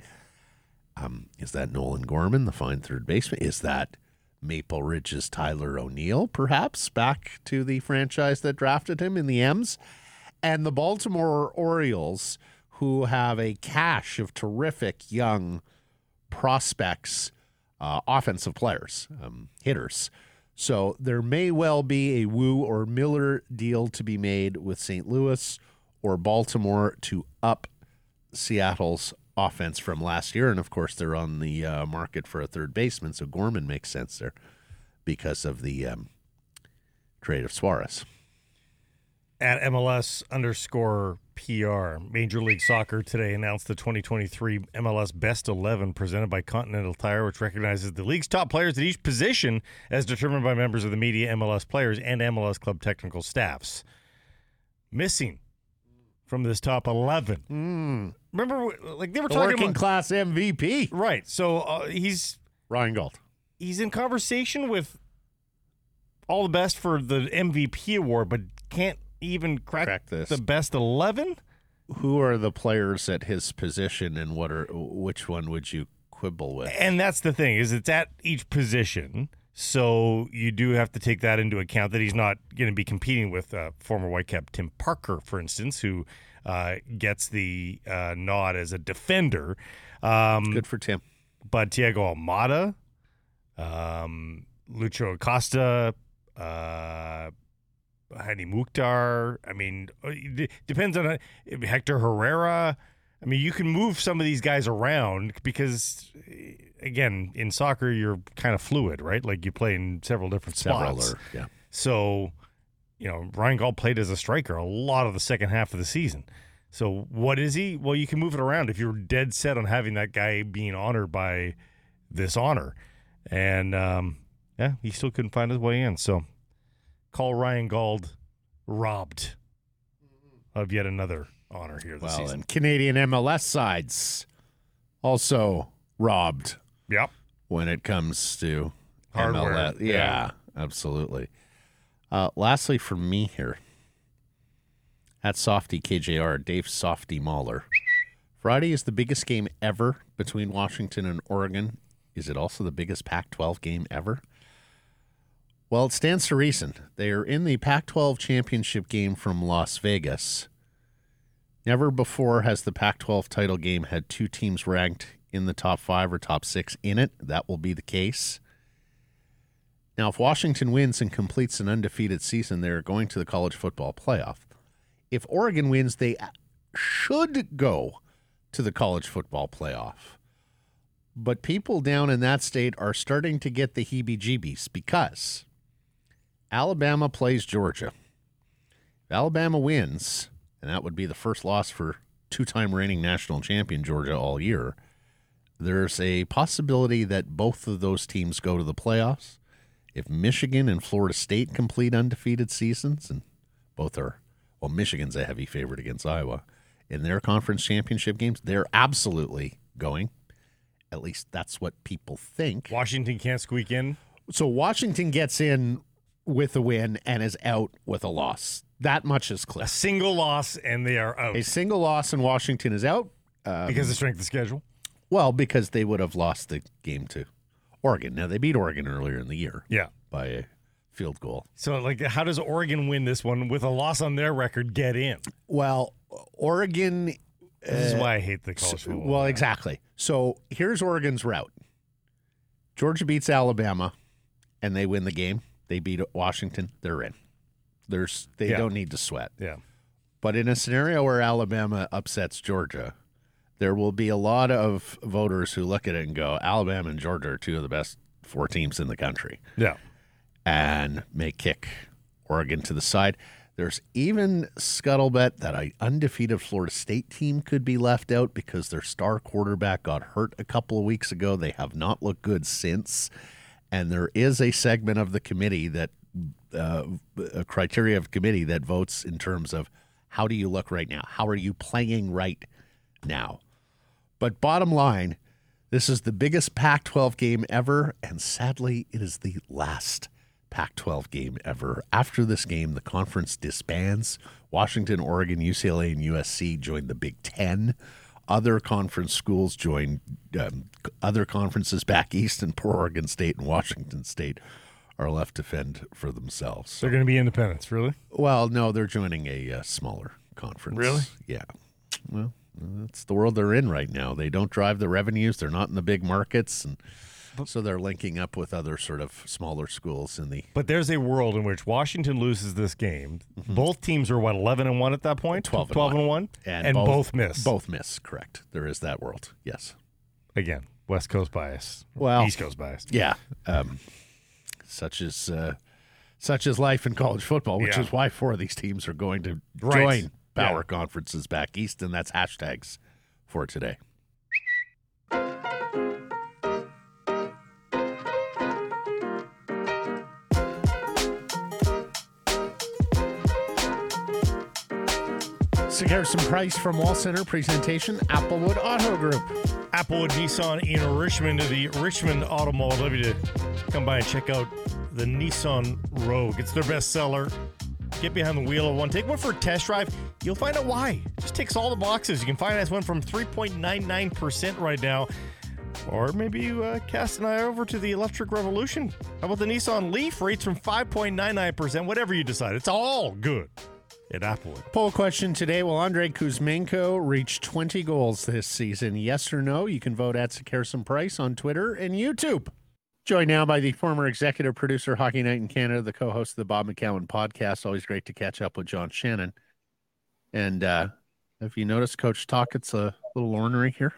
Um, is that Nolan Gorman, the fine third baseman? Is that Maple Ridge's Tyler O'Neill, perhaps back to the franchise that drafted him in the M's? And the Baltimore Orioles, who have a cache of terrific young prospects, uh, offensive players, um, hitters. So there may well be a Woo or Miller deal to be made with St. Louis or Baltimore to up Seattle's offense from last year. And of course, they're on the uh, market for a third baseman. So Gorman makes sense there because of the um, trade of Suarez. At MLS underscore PR, Major League Soccer today announced the 2023 MLS Best 11 presented by Continental Tire, which recognizes the league's top players at each position as determined by members of the media, MLS players, and MLS club technical staffs. Missing from this top 11. Remember, like they were The talking working about. class MVP, Right. So uh, he's Ryan Gauld. he's in conversation with all the best for the MVP award, but can't even crack, Crack this. the best 11? Who are the players at his position, and what are which one would you quibble with? And that's the thing is it's at each position. So you do have to take that into account that he's not going to be competing with uh, former Whitecap Tim Parker, for instance, who uh, gets the uh, nod as a defender. Um, Good for Tim. but Thiago Almada, um, Lucho Acosta, uh, Hany Mukhtar. I mean, it depends on uh, Hector Herrera. I mean, you can move some of these guys around because, eh, again, in soccer, you're kind of fluid, right? Like you play in several different Several spots. are, yeah. So, you know, Ryan Gauld played as a striker a lot of the second half of the season. So, what is he? Well, you can move it around if you're dead set on having that guy being honored by this honor. And um, yeah, he still couldn't find his way in. So, call Ryan Gauld robbed of yet another honor here this Well, season. and Canadian MLS sides also robbed Yep. when it comes to Hardware, MLS. yeah. Yeah, absolutely. Uh, lastly, for me here, at Softy KJR, Dave Softy Mahler. Friday is the biggest game ever between Washington and Oregon. Is it also the biggest Pac 12 game ever? Well, it stands to reason. They are in the Pac 12 championship game from Las Vegas. Never before has the Pac 12 title game had two teams ranked in the top five or top six in it. That will be the case. Now, if Washington wins and completes an undefeated season, they're going to the college football playoff. If Oregon wins, they should go to the college football playoff. But people down in that state are starting to get the heebie jeebies because Alabama plays Georgia. If Alabama wins, and that would be the first loss for two time reigning national champion Georgia all year, there's a possibility that both of those teams go to the playoffs. If Michigan and Florida State complete undefeated seasons, and both are, well, Michigan's a heavy favorite against Iowa in their conference championship games, they're absolutely going. At least that's what people think. Washington can't squeak in. So Washington gets in with a win and is out with a loss. That much is clear. A single loss and they are out A single loss in Washington is out. Uh, because of strength of schedule. well, because they would have lost the game to Oregon. Now they beat Oregon earlier in the year Yeah. by a field goal. So, like, how does Oregon win this one with a loss on their record? Get in. Well, Oregon. This is why I hate the college football. Well, exactly. So here's Oregon's route. Georgia beats Alabama, and they win the game. They beat Washington. They're in. There's they Yeah. don't need to sweat. Yeah. But in a scenario where Alabama upsets Georgia, there will be a lot of voters who look at it and go, Alabama and Georgia are two of the best four teams in the country, Yeah. and may kick Oregon to the side. There's even scuttlebutt that a undefeated Florida State team could be left out because their star quarterback got hurt a couple of weeks ago. They have not looked good since, and there is a segment of the committee that uh, a criteria of committee that votes in terms of how do you look right now? How are you playing right now? But bottom line, this is the biggest Pac 12 game ever, and sadly, it is the last Pac 12 game ever. After this game, the conference disbands. Washington, Oregon, UCLA, and USC join the Big Ten. Other conference schools join um, other conferences back east, and poor Oregon State and Washington State are left to fend for themselves. They're going to be independents, really? Well, no, they're joining a uh, smaller conference. Really? Yeah. Well, that's the world they're in right now. They don't drive the revenues. They're not in the big markets, and so they're linking up with other sort of smaller schools in the But there's a world in which Washington loses this game. Both teams are, what, 11 and 1 at that point? 12 and 12 one. and 1? and, both, miss. Both miss. Correct. There is that world. Yes. Again, West Coast bias. Well- East Coast bias. Yeah. Um, such as uh, such as life in college football, which Yeah. is why four of these teams are going to Right. join power Yeah. conferences back east, and that's hashtags for today. Sekeres and price from Wall Center presentation, Applewood Auto Group. Applewood Nissan in Richmond the Richmond Auto Mall. Love you to come by and check out the Nissan Rogue. It's their best seller. Get behind the wheel of one. Take one for a test drive. You'll find out why. Just ticks all the boxes. You can finance one from 3.99% right now. Or maybe you uh, cast an eye over to the electric revolution. How about the Nissan Leaf rates from 5.99%? Whatever you decide, it's all good at Applewood. Poll question today Will Andrei Kuzmenko reach 20 goals this season? Yes or no? You can vote at Sekerson Price on Twitter and YouTube. Joined now by the former executive producer, Hockey Night in Canada, the co host of the Bob McCown podcast. Always great to catch up with John Shannon. And uh, have you notice, Coach Talk, it's a little ornery here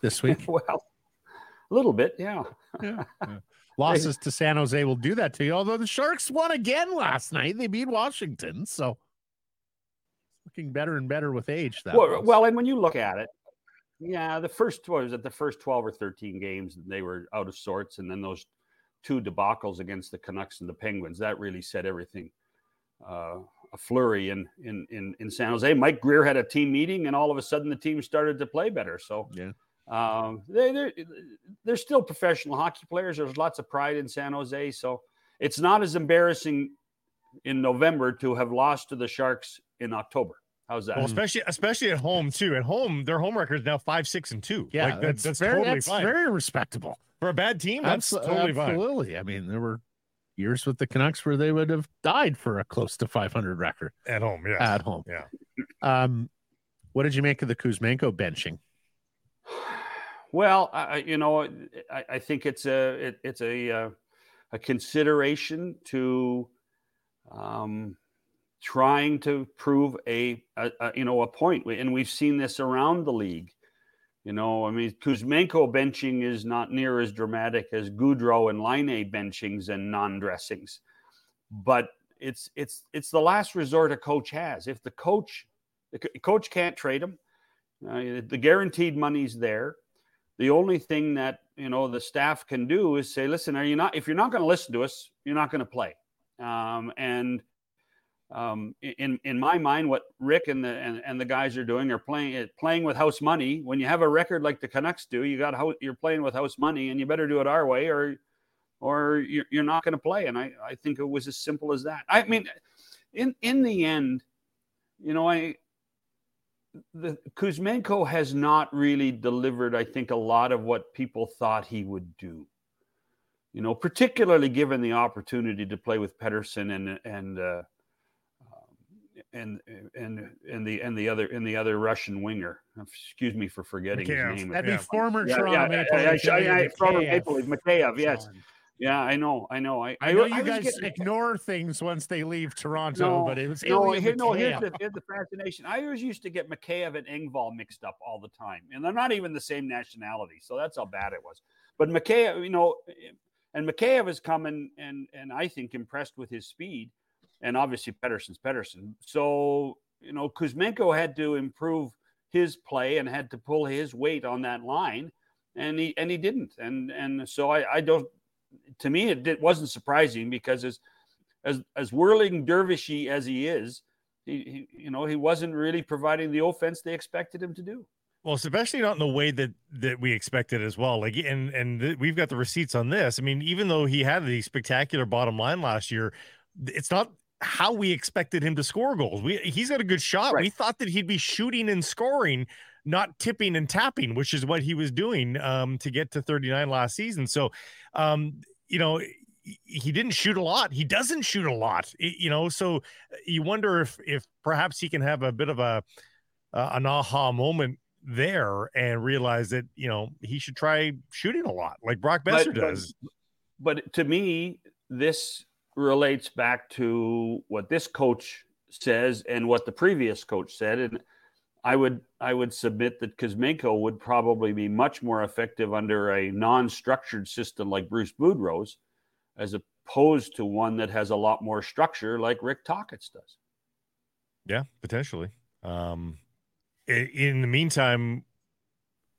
this week? well, a little bit, yeah. yeah. yeah. Losses to San Jose will do that to you. Although the Sharks won again last night, they beat Washington, so looking better and better with age. That well, well, and when you look at it, yeah, the first was it? The first twelve or thirteen games they were out of sorts, and then those two debacles against the Canucks and the Penguins that really set everything uh, a flurry in, in in in San Jose. Mike Grier had a team meeting, and all of a sudden the team started to play better. So yeah. Um, they, they're, they're still professional hockey players. There's lots of pride in San Jose. So it's not as embarrassing in November to have lost to the Sharks in October. How's that? Well, especially especially at home too. At home, their home record is now five, six, and two. Yeah, like, that's, that's very, totally that's fine. very respectable for a bad team. That's totally fine. Absolutely. I mean, there were years with the Canucks where they would have died for a close to 500 record at home. Yeah, at home. Yeah. Um, what did you make of the Kuzmenko benching? Well, I, you know, I, I think it's a it, it's a uh, a consideration to um, trying to prove a, a, a, you know a point, and we've seen this around the league. You know, I mean, Kuzmenko benching is not near as dramatic as Gaudreau and Laine benchings and non-dressings, but it's it's it's the last resort a coach has. If the coach the coach can't trade him, uh, the guaranteed money's there. The only thing that you know the staff can do is say, "Listen, are you not? If you're not going to listen to us, you're not going to play." Um, and um, in in my mind, what Rick and the and, and the guys are doing are playing eh, playing with house money. When you have a record like the Canucks do, you got you're playing with house money, and you better do it our way, or or you're, you're not going to play. And I I think it was as simple as that. I mean, in in the end, you know, I the Kuzmenko has not really delivered, I think, a lot of what people thought he would do. You know, particularly given the opportunity to play with Pettersson and and uh, and and and the and the other and the other Russian winger. Excuse me for forgetting his name. That'd be former yeah, Toronto yeah, Maple Leaf. Yeah, yeah, former Maple Leaf, Mikheyev. Yes. Yeah, I know, I know. I, I know you I guys getting... ignore things once they leave Toronto, no, but it was no, here, no. Here's the, here's the fascination. I always used to get Mikheyev and Engvall mixed up all the time, and they're not even the same nationality, so that's how bad it was. But Mikheyev, you know, and Mikheyev has come and and and I think impressed with his speed and obviously Pettersson's Pettersson. So you know, Kuzmenko had to improve his play and had to pull his weight on that line, and he and he didn't. And and so I, I don't. To me, it, it wasn't surprising because as as as whirling dervishy as he is, he, he you know he wasn't really providing the offense they expected him to do. Well, especially not in the way that that we expected as well. Like, and and th- we've got the receipts on this. I mean, even though he had the spectacular bottom line last year, it's not how we expected him to score goals. We he's got a good shot. Right. We thought that he'd be shooting and scoring, not tipping and tapping, which is what he was doing um, to get to 39 last season. So, um, you know, he didn't shoot a lot. He doesn't shoot a lot. You know, so you wonder if if perhaps he can have a bit of a uh, an aha moment there and realize that you know he should try shooting a lot like Brock Boeser does. But, but to me, this relates back to what this coach says and what the previous coach said. And I would I would submit that Kuzmenko would probably be much more effective under a non-structured system like Bruce Boudreau's, as opposed to one that has a lot more structure like Rick Tocchet's does. Yeah, potentially. Um, in the meantime,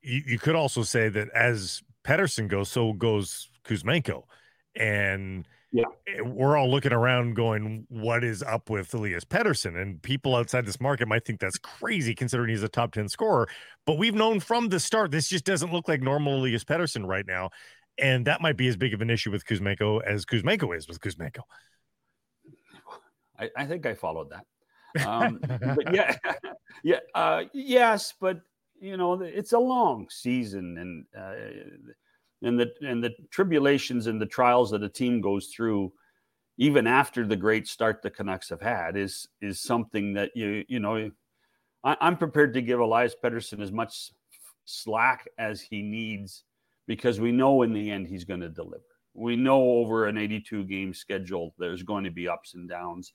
you, you could also say that as Pettersson goes, so goes Kuzmenko, and yeah. Eh, we're all looking around going, what is up with Elias Pettersson? And people outside this market might think that's crazy considering he's a top 10 scorer. But we've known from the start, this just doesn't look like normal Elias Pettersson right now. And that might be as big of an issue with Kuzmenko as Kuzmenko is with Kuzmenko. I, I think I followed that. Um, but yeah, yeah, uh, yes, but you know, it's a long season, and uh, and the and the tribulations and the trials that a team goes through, even after the great start the Canucks have had, is is something that you you know. I, I'm prepared to give Elias Pettersson as much slack as he needs because we know in the end he's going to deliver. We know over an 82 game schedule, there's going to be ups and downs.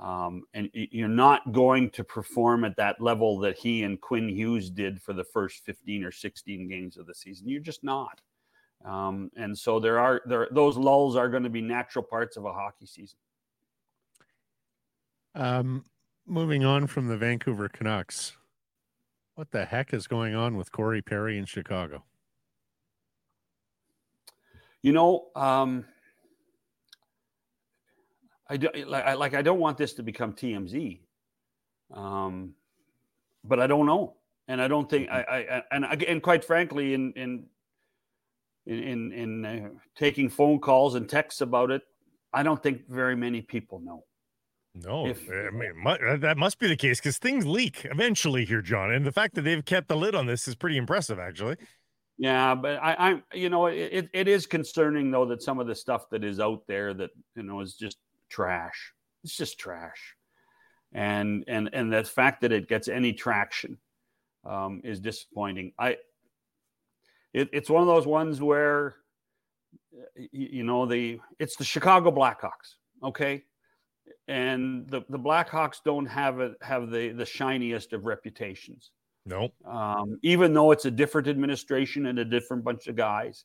Um, and you're not going to perform at that level that he and Quinn Hughes did for the first 15 or 16 games of the season. You're just not. Um, and so there are there those lulls are going to be natural parts of a hockey season. Um, moving on from the Vancouver Canucks, what the heck is going on with Corey Perry in Chicago? You know, um, I do, like, I, like I don't want this to become TMZ, um, but I don't know, and I don't think I, I and and quite frankly, in in in in uh, taking phone calls and texts about it, I don't think very many people know. No, if, I mean that must be the case because things leak eventually here, John, and the fact that they've kept the lid on this is pretty impressive, actually. Yeah, but I, am you know, it, it is concerning though that some of the stuff that is out there that you know is just trash. It's just trash, and and and the fact that it gets any traction um, is disappointing. I, it, it's one of those ones where, you, know, the it's the Chicago Blackhawks, okay, and the the Blackhawks don't have a, have the the shiniest of reputations Nope. Um, even though it's a different administration and a different bunch of guys,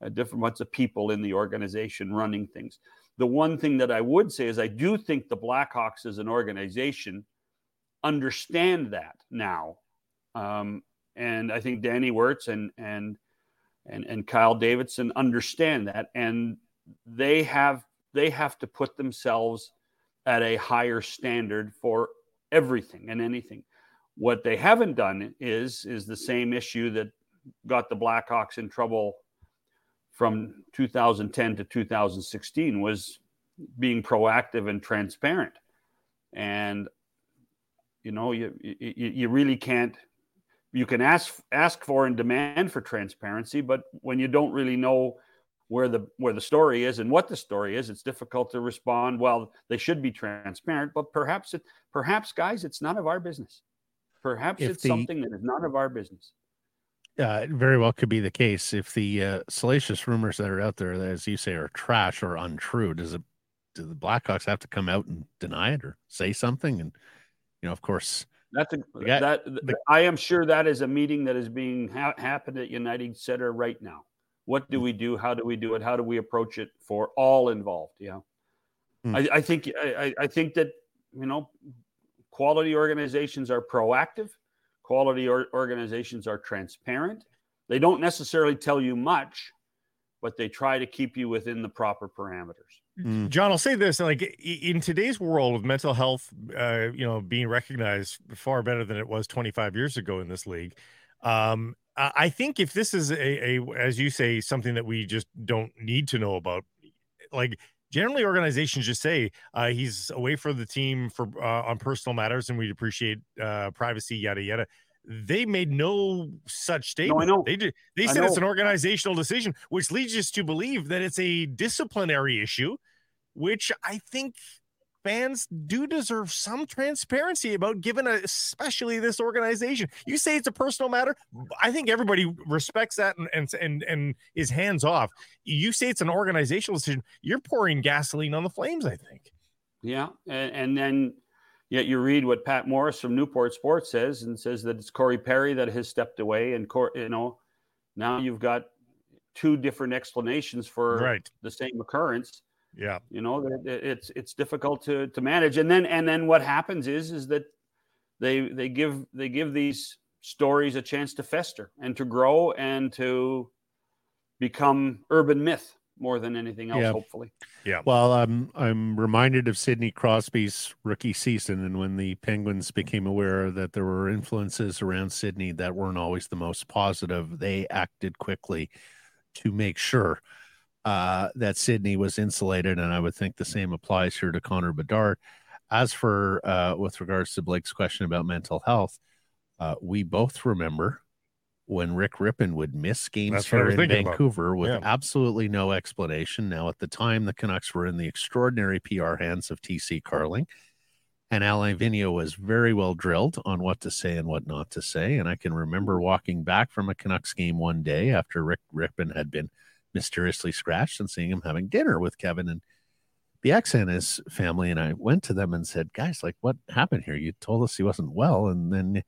a different bunch of people in the organization running things. The one thing that I would say is I do think the Blackhawks as an organization understand that now. Um, and I think Danny Wirtz and and and and Kyle Davidson understand that, and they have they have to put themselves at a higher standard for everything and anything. What they haven't done is is the same issue that got the Blackhawks in trouble from 2010 to 2016 was being proactive and transparent. And you know, you you, you really can't you can ask ask for and demand for transparency, but when you don't really know where the where the story is and what the story is, it's difficult to respond. Well, they should be transparent, but perhaps it perhaps guys, it's none of our business. Perhaps if it's the, something that is none of our business. Uh, very well could be the case. If the uh, salacious rumors that are out there, that, as you say, are trash or untrue, does it? Do the Blackhawks have to come out and deny it or say something? And you know, of course, that's a, got, that. The, I am sure that is a meeting that is being ha- happened at United Center right now. What do we do? How do we do it? How do we approach it for all involved? Yeah, hmm. I, I, think I, I think that you know Quality organizations are proactive, quality or- organizations are transparent. They don't necessarily tell you much, but they try to keep you within the proper parameters. Mm. John, I'll say this: like in today's world of mental health, uh, you know, being recognized far better than it was 25 years ago in this league. Um, I think if this is a, a, as you say, something that we just don't need to know about, like generally organizations just say uh, he's away for the team for uh, on personal matters and we'd appreciate uh, privacy yada yada they made no such statement no, I know. they did they said it's an organizational decision which leads us to believe that it's a disciplinary issue which i think fans do deserve some transparency about given a, especially this organization. You say it's a personal matter. I think everybody respects that and and and, and is hands off. You say it's an organizational decision. You're pouring gasoline on the flames i think. Yeah and, and then yet you read what pat morris from newport sports says and says that it's corey perry that has stepped away and Cor- you know now you've got two different explanations for right. the same occurrence yeah. You know, it's it's difficult to to manage. And then and then what happens is is that they they give they give these stories a chance to fester and to grow and to become urban myth more than anything else, yeah. hopefully. Yeah. Well, I'm I'm reminded of Sidney Crosby's rookie season, and when the Penguins became aware that there were influences around Sidney that weren't always the most positive, they acted quickly to make sure uh, that Sidney was insulated, and I would think the same applies here to Connor Bedard. As for uh, with regards to Blake's question about mental health, Uh, we both remember when Rick Rypien would miss games That's here in thinking about. Vancouver with Yeah. absolutely no explanation. Now, at the time, the Canucks were in the extraordinary PR hands of TC Carling, and Alain Vigneault was very well drilled on what to say and what not to say. And I can remember walking back from a Canucks game one day after Rick Rypien had been mysteriously scratched and seeing him having dinner with Kevin and BX and his family. And I went to them and said, Guys, like, what happened here? You told us he wasn't well. And then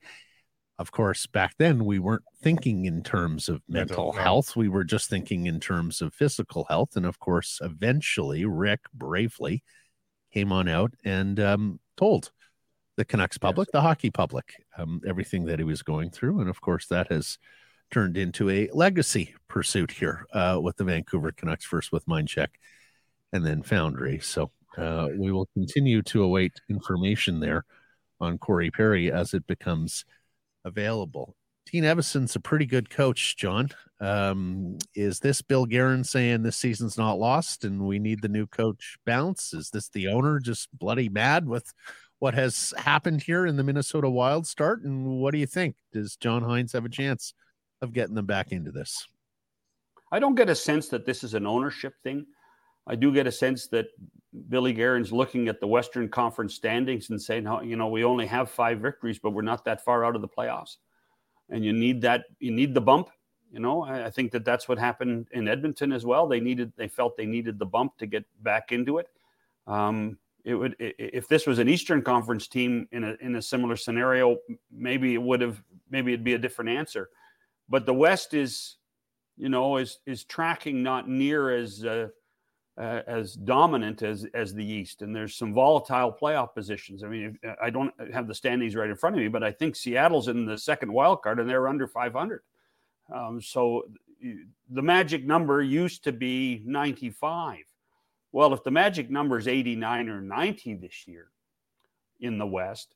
of course, back then we weren't thinking in terms of mental, Mental, no. health. We were just thinking in terms of physical health. And of course, eventually, Rick bravely came on out and um, told the Canucks public, the hockey public, um, everything that he was going through. And of course, that has turned into a legacy pursuit here uh, with the Vancouver Canucks, first with Mindcheck and then Foundry. So uh, we will continue to await information there on Corey Perry as it becomes available. Dean Evason's a pretty good coach, John. Um, is this Bill Guerin saying this season's not lost and we need the new coach bounce? Is this the owner just bloody mad with what has happened here in the Minnesota Wild start? And what do you think? Does John Hynes have a chance of getting them back into this? I don't get a sense that this is an ownership thing. I do get a sense that Billy Guerin's looking at the Western Conference standings and saying, "Oh, you know, we only have five victories, but we're not that far out of the playoffs, and you need that. You need the bump. You know, I, I think that that's what happened in Edmonton as well. They needed, they felt they needed the bump to get back into it. Um, it would, if this was an Eastern Conference team in a in a similar scenario, maybe it would have, maybe it'd be a different answer. But the West is, you know, is is tracking not near as uh, uh, as dominant as as the East, and there's some volatile playoff positions. I mean, if- I don't have the standings right in front of me, but I think Seattle's in the second wild card, and they're under 500. Um, so the magic number used to be 95. Well, if the magic number is 89 or 90 this year in the West,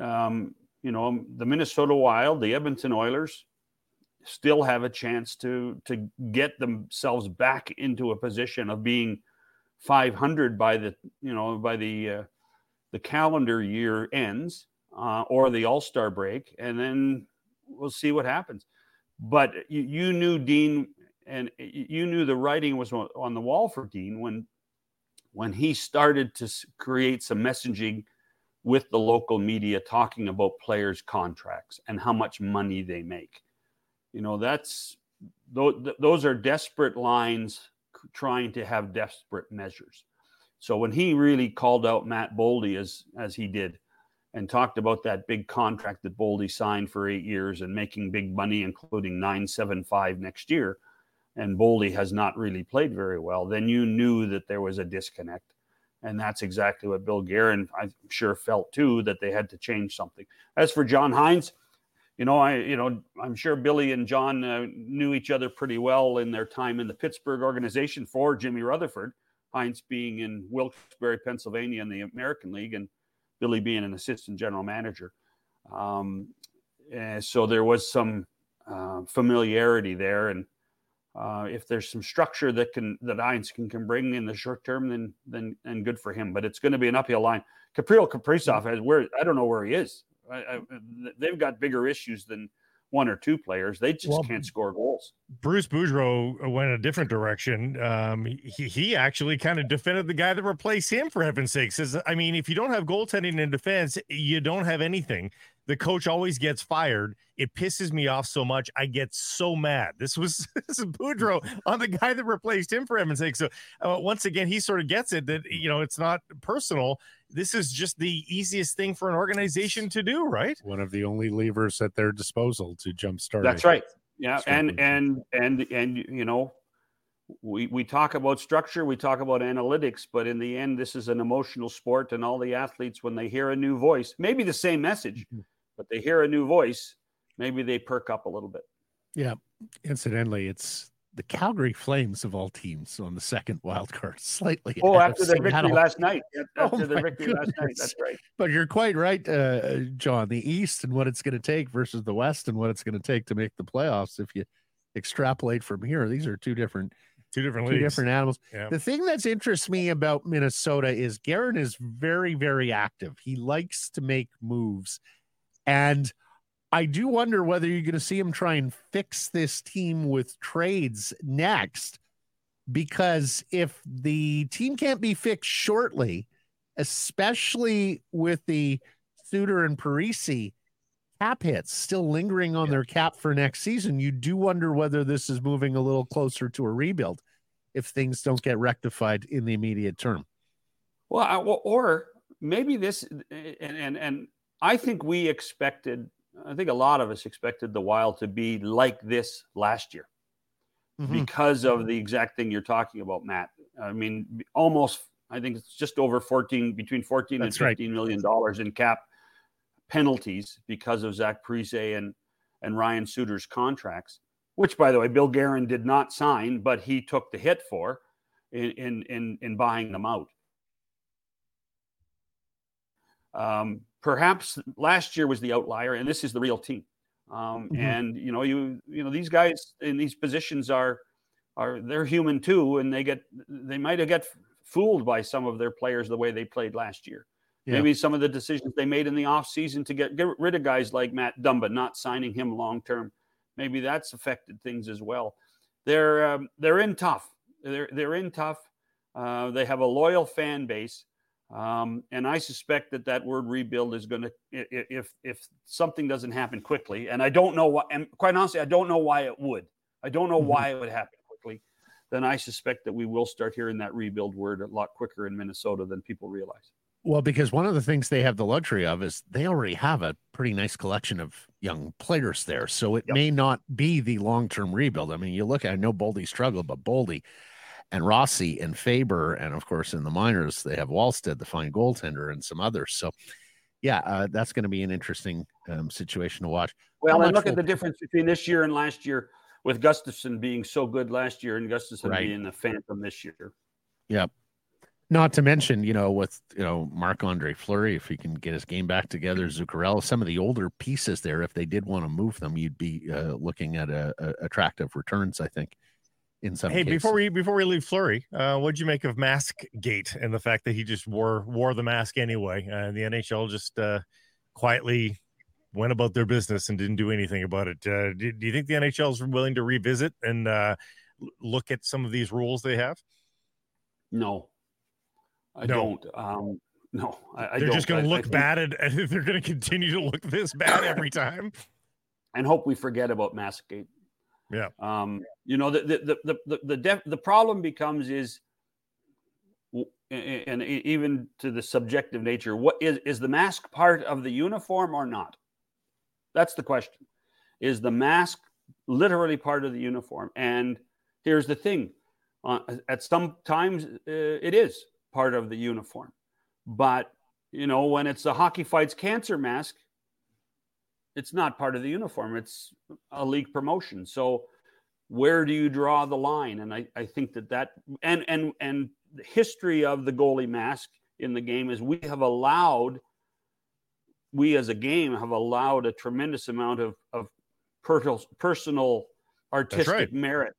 um, you know, the Minnesota Wild, the Edmonton Oilers, still have a chance to to get themselves back into a position of being 500 by the you know by the uh, the calendar year ends uh, or the All Star break, and then we'll see what happens. But you, you knew Dean, and you knew the writing was on the wall for Dean when when he started to create some messaging with the local media talking about players' contracts and how much money they make you know that's those, are desperate lines trying to have desperate measures. So when he really called out matt boldy as as he did and talked about that big contract that boldy signed for eight years and making big money including 975 next year and boldy has not really played very well then you knew that there was a disconnect. And that's exactly what bill guerin i'm sure felt too that they had to change something. As for john hynes you know, I, you know, I'm sure Billy and John uh, knew each other pretty well in their time in the Pittsburgh organization for Jimmy Rutherford, Hynes being in Wilkes-Barre, Pennsylvania in the American League, and Billy being an assistant general manager. Um, so there was some uh, familiarity there, and uh, if there's some structure that can that Hynes can, can bring in the short term, then then and good for him. But it's going to be an uphill line. Capriel Kaprizov has where I don't know where he is. I, I, they've got bigger issues than one or two players. They just Well, can't score goals. Bruce Boudreau went a different direction. Um, he, he actually kind of defended the guy that replaced him, for heaven's sake. Says, I mean, if you don't have goaltending and defense, you don't have anything. The coach always gets fired. It pisses me off so much. I get so mad. This was this is Boudreau on the guy that replaced him, for heaven's sake. So uh, once again, he sort of gets it that you know it's not personal. This is just the easiest thing for an organization to do, right? One of the only levers at their disposal to jumpstart. That's right. Yeah, and and and and you know, we we talk about structure, we talk about analytics, but in the end, this is an emotional sport, and all the athletes, when they hear a new voice, maybe the same message, Mhm. But they hear a new voice, maybe they perk up a little bit. Yeah. Incidentally, it's the Calgary Flames of all teams on the second wild card, slightly. Oh, after of their victory last night, Oh after their my victory last night, that's right. But you're quite right, uh, John. The East and what it's going to take versus the West and what it's going to take to make the playoffs. If you extrapolate from here, these are two different, Two different two leagues. different animals. Yeah. The thing that interests me about Minnesota is Garrett is very, very active. He likes to make moves, and I do wonder whether you're going to see him try and fix this team with trades next. Because if the team can't be fixed shortly, especially with the Suter and Parise cap hits still lingering on yeah. their cap for next season, you do wonder whether this is moving a little closer to a rebuild if things don't get rectified in the immediate term. Well, or maybe this, and and and I think we expected I think a lot of us expected the Wild to be like this last year mm-hmm. because of the exact thing you're talking about, Matt. I mean, almost, I think it's just over 14, between 14 That's and fifteen right. million dollars in cap penalties because of Zach Parise and, and Ryan Suter's contracts, which, by the way, Bill Guerin did not sign, but he took the hit for in, in, in, in buying them out. Um, perhaps last year was the outlier, and this is the real team. Um, mm-hmm. And you know, you you know, these guys in these positions are are they're human too, and they get they might have got fooled by some of their players the way they played last year. Yeah. Maybe some of the decisions they made in the offseason to get, get rid of guys like Matt Dumba, not signing him long term. Maybe that's affected things as well. They're um, they're in tough. They're they're in tough. Uh, they have a loyal fan base. Um, and I suspect that that word rebuild is going to, if if something doesn't happen quickly, and I don't know why, and quite honestly, I don't know why it would. I don't know mm-hmm. why it would happen quickly. Then I suspect that we will start hearing that rebuild word a lot quicker in Minnesota than people realize. Well, because one of the things they have the luxury of is they already have a pretty nice collection of young players there. So it yep. may not be the long term rebuild. I mean, you look at, I know Boldy struggled, but Boldy and Rossi and Faber, and of course in the minors they have Wallstedt, the fine goaltender, and some others. So, yeah, uh, that's going to be an interesting um, situation to watch. Well, and look will... at the difference between this year and last year, with Gustavsson being so good last year and Gustavsson right. being the phantom this year. Yep. Not to mention, you know, with you know Marc Andre Fleury, if he can get his game back together, Zuccarello, some of the older pieces there, if they did want to move them, you'd be uh, looking at a, a attractive returns, I think in some hey cases. before we before we leave fleury uh what'd you make of mask gate and the fact that he just wore wore the mask anyway and the nhl just uh quietly went about their business and didn't do anything about it uh do, do you think the nhl is willing to revisit and uh look at some of these rules they have no i no. don't um no, I, they're I just going to look think... bad, and they're going to continue to look this bad every time, and hope we forget about Maskgate. Yeah. Um, you know, the the the the the, def, the problem becomes is and even to the subjective nature, what is is the mask part of the uniform or not? That's the question. Is the mask literally part of the uniform? And here's the thing: uh, at some times uh, it is part of the uniform, but you know when it's a hockey fights cancer mask, it's not part of the uniform. It's a league promotion. So where do you draw the line? And I, I think that that and and and the history of the goalie mask in the game is we have allowed we as a game have allowed a tremendous amount of of personal, personal artistic right. merit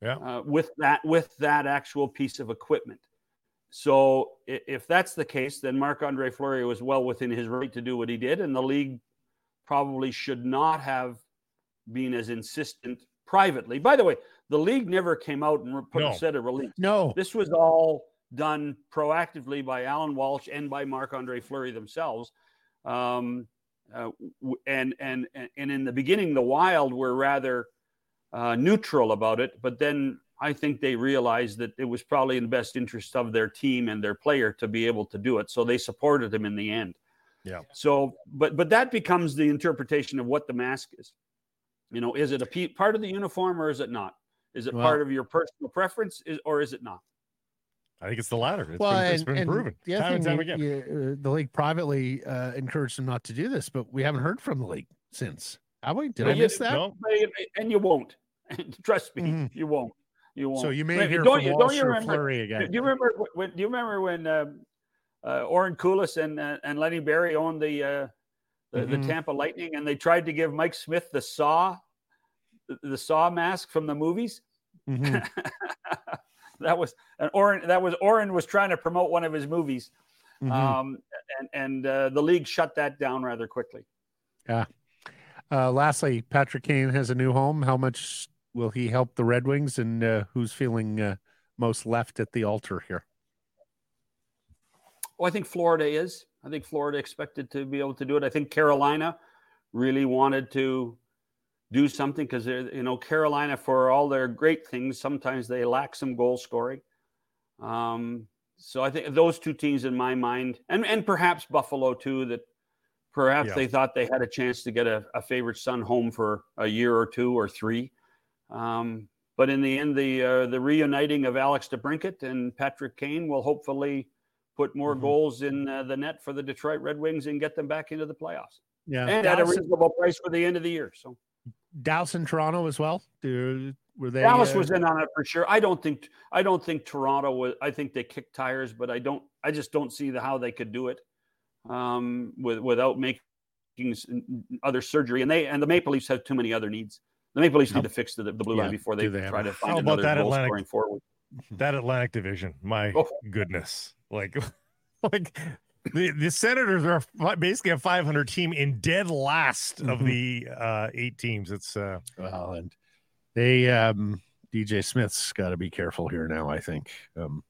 yeah. Uh, with that with that actual piece of equipment. So if that's the case, then Marc Andre Fleury was well within his right to do what he did, and the league probably should not have been as insistent privately. By the way, the league never came out and put no. a set of release. No, this was all done proactively by Allan Walsh and by Marc Andre Fleury themselves. Um, uh, and and and in the beginning, the Wild were rather uh, neutral about it, but then I think they realized that it was probably in the best interest of their team and their player to be able to do it, so they supported him in the end. Yeah. So, but but that becomes the interpretation of what the mask is. You know, is it a p- part of the uniform or is it not? Is it well, part of your personal preference, is, or is it not? I think it's the latter. It's well, been, and, it's been and proven the time and time again. You, uh, the league privately uh, encouraged them not to do this, but we haven't heard from the league since. Have we? Did well, I miss that? No. And you won't. Trust me, mm-hmm. you won't. You won't. So you may hear don't, from you, don't you remember, Fleury again. Do you remember when? Do you remember when um, uh, Oren Koules and uh, and Lenny Barrie owned the, uh, the, mm-hmm. the Tampa Lightning, and they tried to give Mike Smith the saw, the, the saw mask from the movies. Mm-hmm. that was and Oren. That was Oren was trying to promote one of his movies, mm-hmm. um, and and uh, the league shut that down rather quickly. Yeah. Uh, lastly, Patrick Kane has a new home. How much will he help the Red Wings, and uh, who's feeling uh, most left at the altar here? Well, I think Florida is. I think Florida expected to be able to do it. I think Carolina really wanted to do something because you know Carolina, for all their great things, sometimes they lack some goal scoring. Um, so I think those two teams, in my mind, and and perhaps Buffalo too, that perhaps yeah. they thought they had a chance to get a, a, favorite son home for a year or two or three. Um, but in the end, the uh, the reuniting of Alex DeBrincat and Patrick Kane will hopefully put more mm-hmm. goals in uh, the net for the Detroit Red Wings and get them back into the playoffs. Yeah, and Dallas, at a reasonable price for the end of the year. So Dallas and Toronto as well. Were they? Dallas uh, was in on it for sure. I don't think I don't think Toronto was. I think they kicked tires, but I don't. I just don't see the, how they could do it um, with without making other surgery. And they and the Maple Leafs have too many other needs. The Maple Leafs need to fix the, the blue yeah, line before they, they try to find another that goal Atlantic, scoring forward. That Atlantic Division, my oh. goodness, like like the, the Senators are basically a 500 team in dead last of mm-hmm. the uh, eight teams. It's uh, well, and they um, DJ Smith's got to be careful here now. I think, um,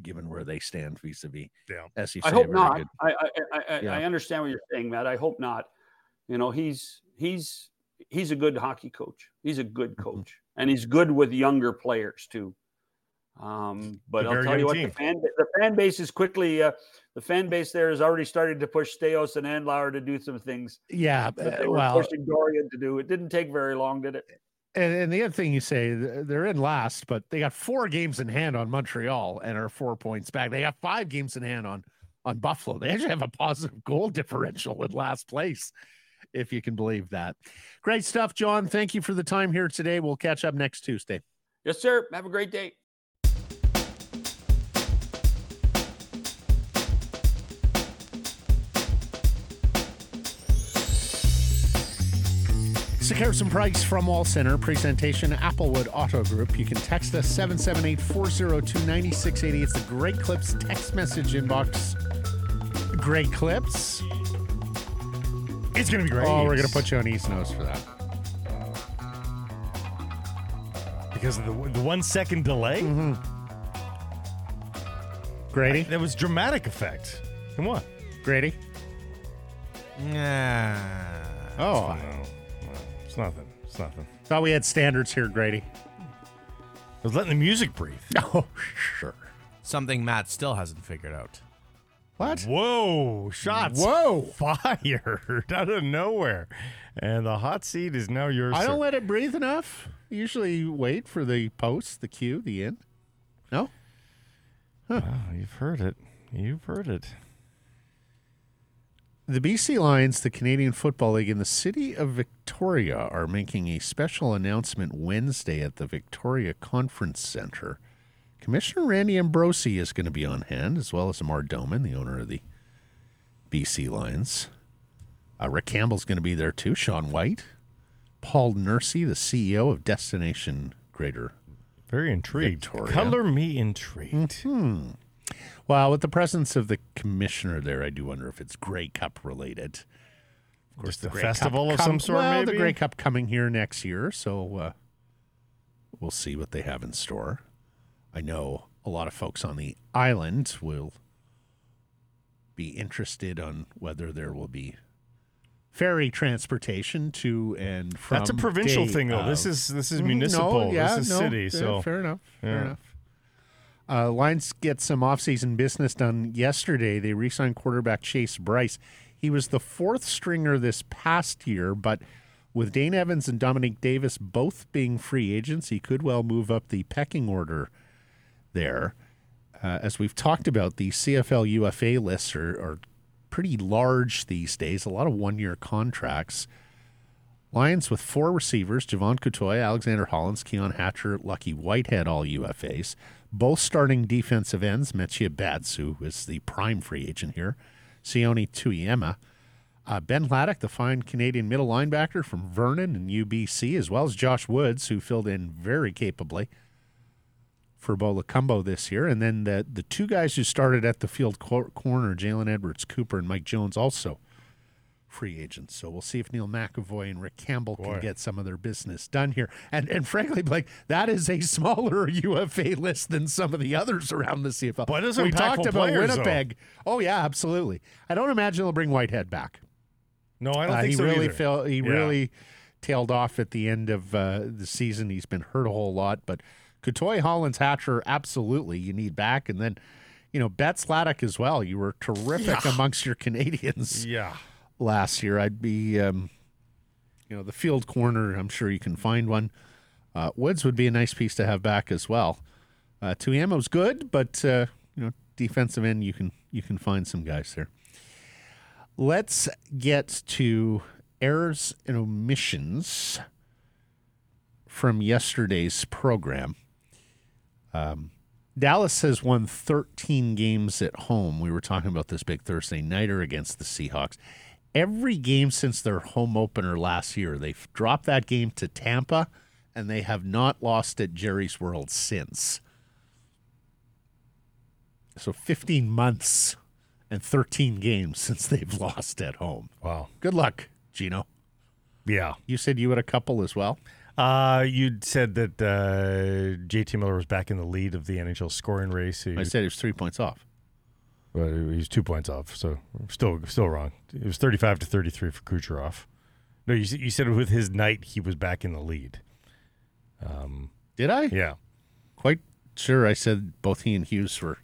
given where they stand vis-a-vis. Yeah, as you say, I hope not. I I, I, yeah. I understand what you're saying, Matt. I hope not. You know, he's he's he's a good hockey coach. He's a good mm-hmm. coach, and he's good with younger players too. Um, but I'll tell you what, the fan, the fan base is quickly, uh, the fan base there is already starting to push Staios and Andlauer to do some things. Yeah. they were well, pushing Dorion to do. It didn't take very long, did it? And, and, the other thing you say, they're in last, but they got four games in hand on Montreal and are four points back. They got five games in hand on on Buffalo. They actually have a positive goal differential in last place, if you can believe that. Great stuff, John. Thank you for the time here today. We'll catch up next Tuesday. Yes, sir. Have a great day. Sick Harrison Price from Wall Center, presentation Applewood Auto Group. You can text us 778 402 9680. It's the Great Clips text message inbox. Great Clips. It's going to be great. Oh, we're going to put you on East Nose for that. Because of the, the one second delay? Mm-hmm. Grady? I, that was dramatic effect. Come on. Grady? Nah. Oh. It's nothing. It's nothing. Thought we had standards here, Grady. I was letting the music breathe. Oh, sure. Something Matt still hasn't figured out. What? Whoa! Shots. Whoa! Fired out of nowhere, and the hot seat is now yours. I don't let it breathe enough. usually wait for the post, the cue, the end. No. Huh. Oh, you've heard it. You've heard it. The BC Lions, the Canadian Football League, and the City of Victoria are making a special announcement Wednesday at the Victoria Conference Center. Commissioner Randy Ambrosie is going to be on hand, as well as Amar Doman, the owner of the BC Lions. Uh, Rick Campbell's going to be there too. Sean White, Paul Nursey, the CEO of Destination Greater. Very intrigued. Victoria. Color me intrigued. Hmm. Well, with the presence of the commissioner there, I do wonder if it's Grey Cup related. Of course, the, the festival Cup of some sort. Well, maybe? the Grey Cup coming here next year, so uh, we'll see what they have in store. I know a lot of folks on the island will be interested on whether there will be ferry transportation to and from. That's a provincial thing, though. This is this is mm-hmm. municipal. No, yeah, this is no, city. Yeah, so fair enough. Yeah. Fair enough. Uh, Lions get some offseason business done yesterday. They re signed quarterback Chase Brice. He was the fourth stringer this past year, but with Dane Evans and Dominique Davis both being free agents, he could well move up the pecking order there. Uh, as we've talked about, the CFL UFA lists are, are pretty large these days, a lot of one year contracts. Lions with four receivers Jevon Cottoy, Alexander Hollins, Keon Hatcher, Lucky Whitehead, all UFAs both starting defensive ends, Mathieu Betts, who is the prime free agent here, Sione Teuhema, uh, Ben Hladik, the fine Canadian middle linebacker from Vernon and UBC, as well as Josh Woods, who filled in very capably for Bo Lokombo this year. And then the, the two guys who started at the field cor- corner, Jalen Edwards Cooper and Mike Jones, also free agents. So we'll see if Neil McEvoy and Rick Campbell Boy. can get some of their business done here. And and frankly, Blake, that is a smaller UFA list than some of the others around the CFL. But we talked about players, though. Winnipeg. Oh yeah, absolutely. I don't imagine they'll bring Whitehead back. No, I don't Uh, think he so really either. fell. He Yeah. really tailed off at the end of uh, the season. He's been hurt a whole lot, but Cottoy Hollins Hatcher, absolutely, you need back, and then. You know, Betts Hladik as well. You were terrific amongst your Canadians Yeah. Last year. I'd be, um, you know, the field corner. I'm sure you can find one. Uh, Woods would be a nice piece to have back as well. Uh, Teuhema's good, but uh, you know, defensive end, you can you can find some guys there. Let's get to errors and omissions from yesterday's program. Um, Dallas has won 13 games at home. We were talking about this big Thursday nighter against the Seahawks. Every game since their home opener last year, they've dropped that game to Tampa, and they have not lost at Jerry's World since. So 15 months and 13 games since they've lost at home. Wow. Good luck, Gino. Yeah. You said you had a couple as well. Uh, you said that uh, JT Miller was back in the lead of the NHL scoring race. He, I said he was three points off. Well, he was two points off, so still still wrong. It was 35 to 33 for Kucherov. No, you, you said with his night, he was back in the lead. Um, Did I? Yeah. Quite sure I said both he and Hughes were.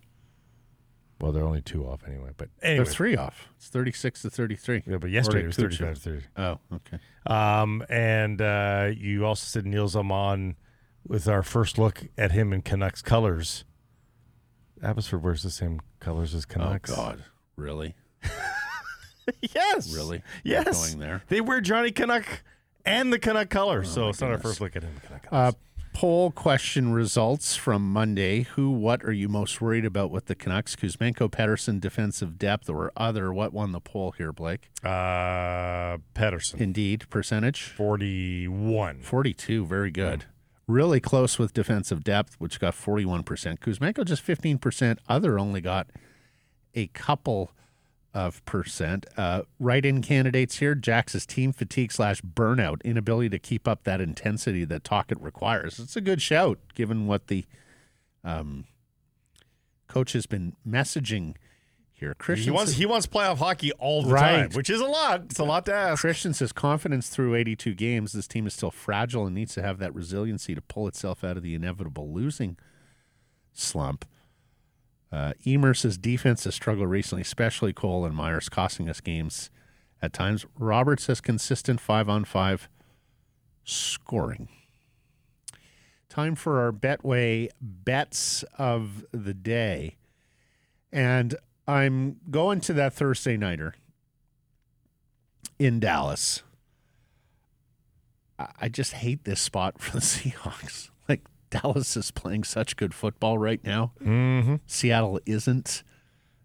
Well, they're only two off anyway. But They're three off. It's 36 to 33. Yeah, but yesterday it was Kucherov. 35 to 30. Oh, okay. Um, and uh, you also said Nils Aman with our first look at him in Canucks colors. Abbotsford wears the same colors as Canucks. Oh, God. Really? yes. Really? Yes. We're going there? They wear Johnny Canuck and the Canuck colors. so my it's not our first look at him in Uh, poll question results from Monday. Who, what are you most worried about with the Canucks? Kuzmenko, Pettersson, defensive depth, or other? What won the poll here, Blake? Uh, Pettersson, Indeed, percentage 41. 42. Very good. Really close with defensive depth, which got 41%. Kuzmenko just 15%. Other only got a couple of percent. Uh, write-in candidates here: Jax's team fatigue slash burnout, inability to keep up that intensity that Tocchet requires. It's a good shout, given what the um, coach has been messaging here. He Christian wants he wants playoff hockey all the Right. time, which is a lot. It's a lot to ask. Christian says confidence through 82 games. This team is still fragile and needs to have that resiliency to pull itself out of the inevitable losing slump. Uh, Emer says defense has struggled recently, especially Cole and Myers, costing us games at times. Robert says consistent five on five scoring. Time for our Betway bets of the day. And I'm going to that Thursday nighter in Dallas. I just hate this spot for the Seahawks. Like Dallas is playing such good football right now. Mm-hmm. Seattle isn't.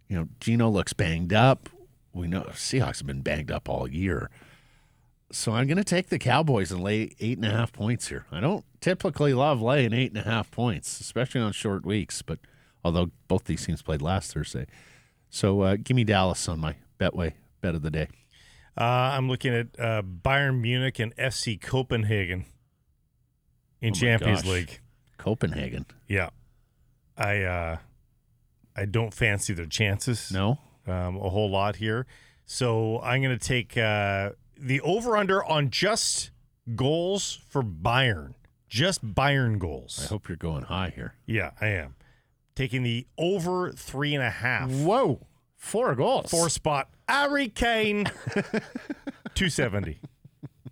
You know, Gino looks banged up. We know Seahawks have been banged up all year. So I'm going to take the Cowboys and lay eight and a half points here. I don't typically love laying eight and a half points, especially on short weeks. But although both these teams played last Thursday, so uh, give me Dallas on my Betway bet of the day. Uh, I'm looking at uh, Bayern Munich and FC Copenhagen in Oh Champions gosh. League. Copenhagen. Yeah, I uh, I don't fancy their chances No, um, a whole lot here, so I'm going to take uh, the over under on just goals for Bayern, just Bayern goals. I hope you're going high here. Yeah, I am taking the over three and a half. Whoa, four goals. Four spot Harry Kane, two seventy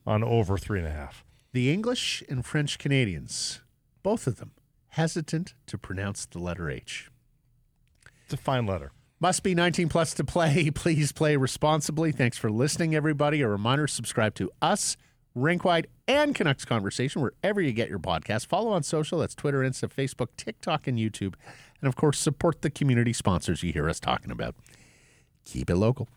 on over three and a half. The English and French Canadians, both of them, hesitant to pronounce the letter H. It's a fine letter. Must be 19 plus to play. Please play responsibly. Thanks for listening, everybody. A reminder subscribe to us, Rinkwide, and Canucks Conversation, wherever you get your podcast. Follow on social. That's Twitter, Insta, Facebook, TikTok, and YouTube. And of course, support the community sponsors you hear us talking about. Keep it local.